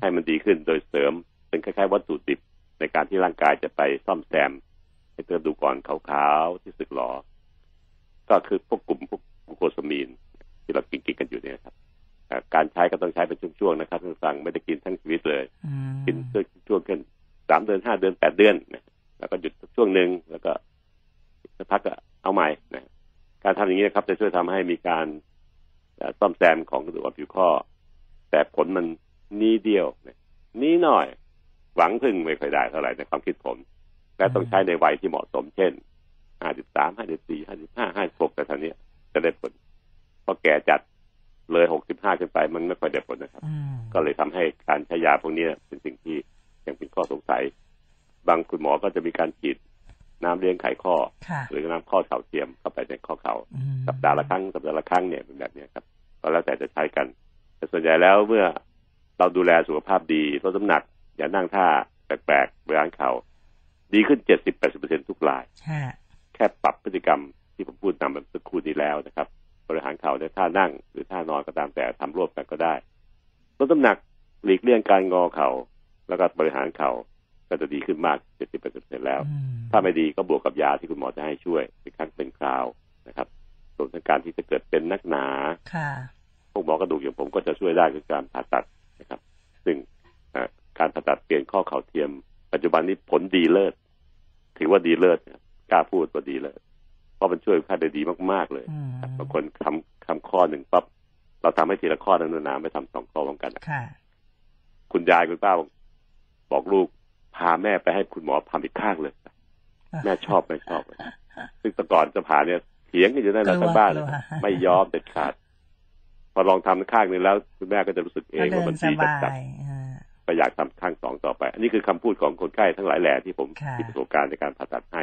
ให้มันดีขึ้นโดยเสริมเป็นคล้ายๆวัตถุดิบในการที่ร่างกายจะไปซ่อมแซมให้กระดูกก่อนขาวๆที่สึกหลอก็คือพวกกลุ่มพวกกลูโคสมีน ที่เรากินกินกันอยู่เนี่ยครับการใช้ก็ต้องใช้เป็นช่วงๆนะครับท่านฟังไม่ได้กินทั้งชีวิตเลย กินช่วงๆกันสามเดือนห้าเดือนแปดเดือนนะแล้วก็หยุดช่วงหนึ่งแล้วก็สักพักก็เอาใหม่นะการทำอย่างนี้นะครับ จะช่วยทำให้มีการซ่อมแซมของกระดูกผิวข้อ แต่ผลมันนี้เดียวนี้หน่อย หวังพึ่งไม่ค่อยได้เท่าไหร่ในความคิดผมและต้องใช้ในวัยที่เหมาะสมเช่นห้าสิบสามห้าสิบสี่ห้าสิบห้าห้าสิบหกแต่ท่านี้จะได้ผล พอแก่จัดเลยหกสิบห้าขึ้นไปมันไม่ค่อยได้ผลนะครับ ก็เลยทำให้การใช้ยาพวกนี้เป็นสิ่งที่ยังเป็นข้อสงสัย บางคุณหมอก็จะมีการฉีดน้ำเลี้ยงไขข้อ หรือน้ำข้อเข่าเทียมเข้าไปในข้อเขา่าสัปดาห์ละครั้งสัปดาห์ละครั้งเนี่ยเป็นแบบนี้ครับก็แล้วแต่จะใช้กัน แต่ส่วนใหญ่แล้วเมื่อเราดูแลสุขภาพดีลดน้ำหนัก อย่านั่งท่าแปลกๆบริหารเขาดีขึ้นเจ็ดสิบแปดสิบเปอร์เซ็นทุกราย แค่ปรับพฤติกรรมที่ผมพูดนำแบบสักครู่นี้แล้วนะครับบ ริหารเข่าในท่านั่งหรือท่านอนก็ตามแต่ทำร่วมกันก็ได้ลดน้ำหนักหลีกเลี่ยงการงอเขา่าแล้วก็บริหารเขา่าก็จะดีขึ้นมากเจ็ดสิบเปอร์เซ็นแล้ว ถ้าไม่ดีก็บวกกับยาที่คุณหมอจะให้ช่วยเป็นครั้งเป็นคราวนะครับส่วนการที่จะเกิดเป็นนักหนาพวกหมอกระดูกอย่างผมก็จะช่วยได้คือการผ่าตัดนะครับ ซึ่งการผ่าตัดเปลี่ยนข้อเข่าเทียม ปัจจุบันนี้ผลดีเลิศถือว่าดีเลิศกล้าพูดว่าดีเลิศ เพราะมันช่วยค่าได้ดีมาก ๆ เลยบางคนทำทำข้อหนึ่งปั๊บเราทำให้ทีละข้อนั้นนานไม่ทำสองข้อพร้อมกันคุณยายคุณป้าบอกลูกพาแม่ไปให้คุณหมอทำอีกข้างเลย แม่ชอบไม่ชอบซึ่งแต่ก่อนจะผ่าเนี่ยเถียงกันอยู่นั่นแหละทั้งบ้านเลยไม่ยอมเด็ดขาด พอลองทำข้างนึงแล้ว คุณแม่ก็จะรู้สึกเองว่ามันดีจัดก็อยากทำข้างสองต่อไป อันนี้คือคำพูดของคนไข้ทั้งหลายแหล่ที่ผมมีประสบการณ์ในการผ่าตัดให้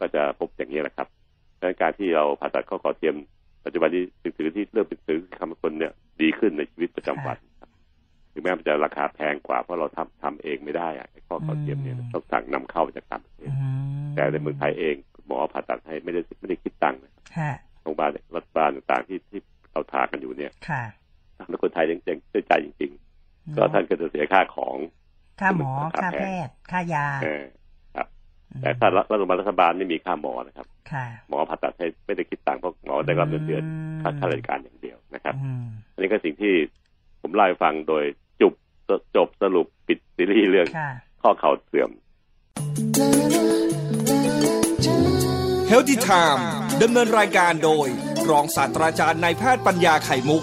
ก็จะพบอย่างนี้แหละครับ ดังนั้นการที่เราผ่าตัดข้อขอเทียม ปัจจุบันนี้ถือที่เริ่มเป็นถือคำคนเนี่ยดีขึ้นในชีวิตประจำวันถึงแม้มันจะราคาแพงกว่าเพราะเราทำทำเองไม่ได้อะข้อขอเทียมเนี่ยต้องสั่งนำเข้าจากต่างประเทศแต่ในเมืองไทยเองหมอผ่าตัดให้ไม่ได้ไม่ได้คิดตังค์นะโรงพยาบาลรัฐบาลต่างๆที่ที่เราทากันอยู่เนี่ยทำให้คนไทยยังด้วยใจจริง ๆ ก็ท่านก็จะเสียค่าของ ค่าหมอ ค่าแพทย์ ค่ายาครับ แต่ถ้ารัฐบาลรัฐบาลไม่มีค่าหมอนะครับหมอผ่าตัดให้ไม่ได้คิดตังค์เพราะหมอได้รับเงินเดือนค่าข้าราชการอย่างเดียวนะครับ อันนี้ก็สิ่งที่ผมเล่าให้ฟังโดยจบจบสรุปปิดซีรีส์เรื่องข้อเข่าเสื่อม Healthy Time ดำเนินรายการโดย รองศาสตราจารย์นายแพทย์ปัญญาไข่มุก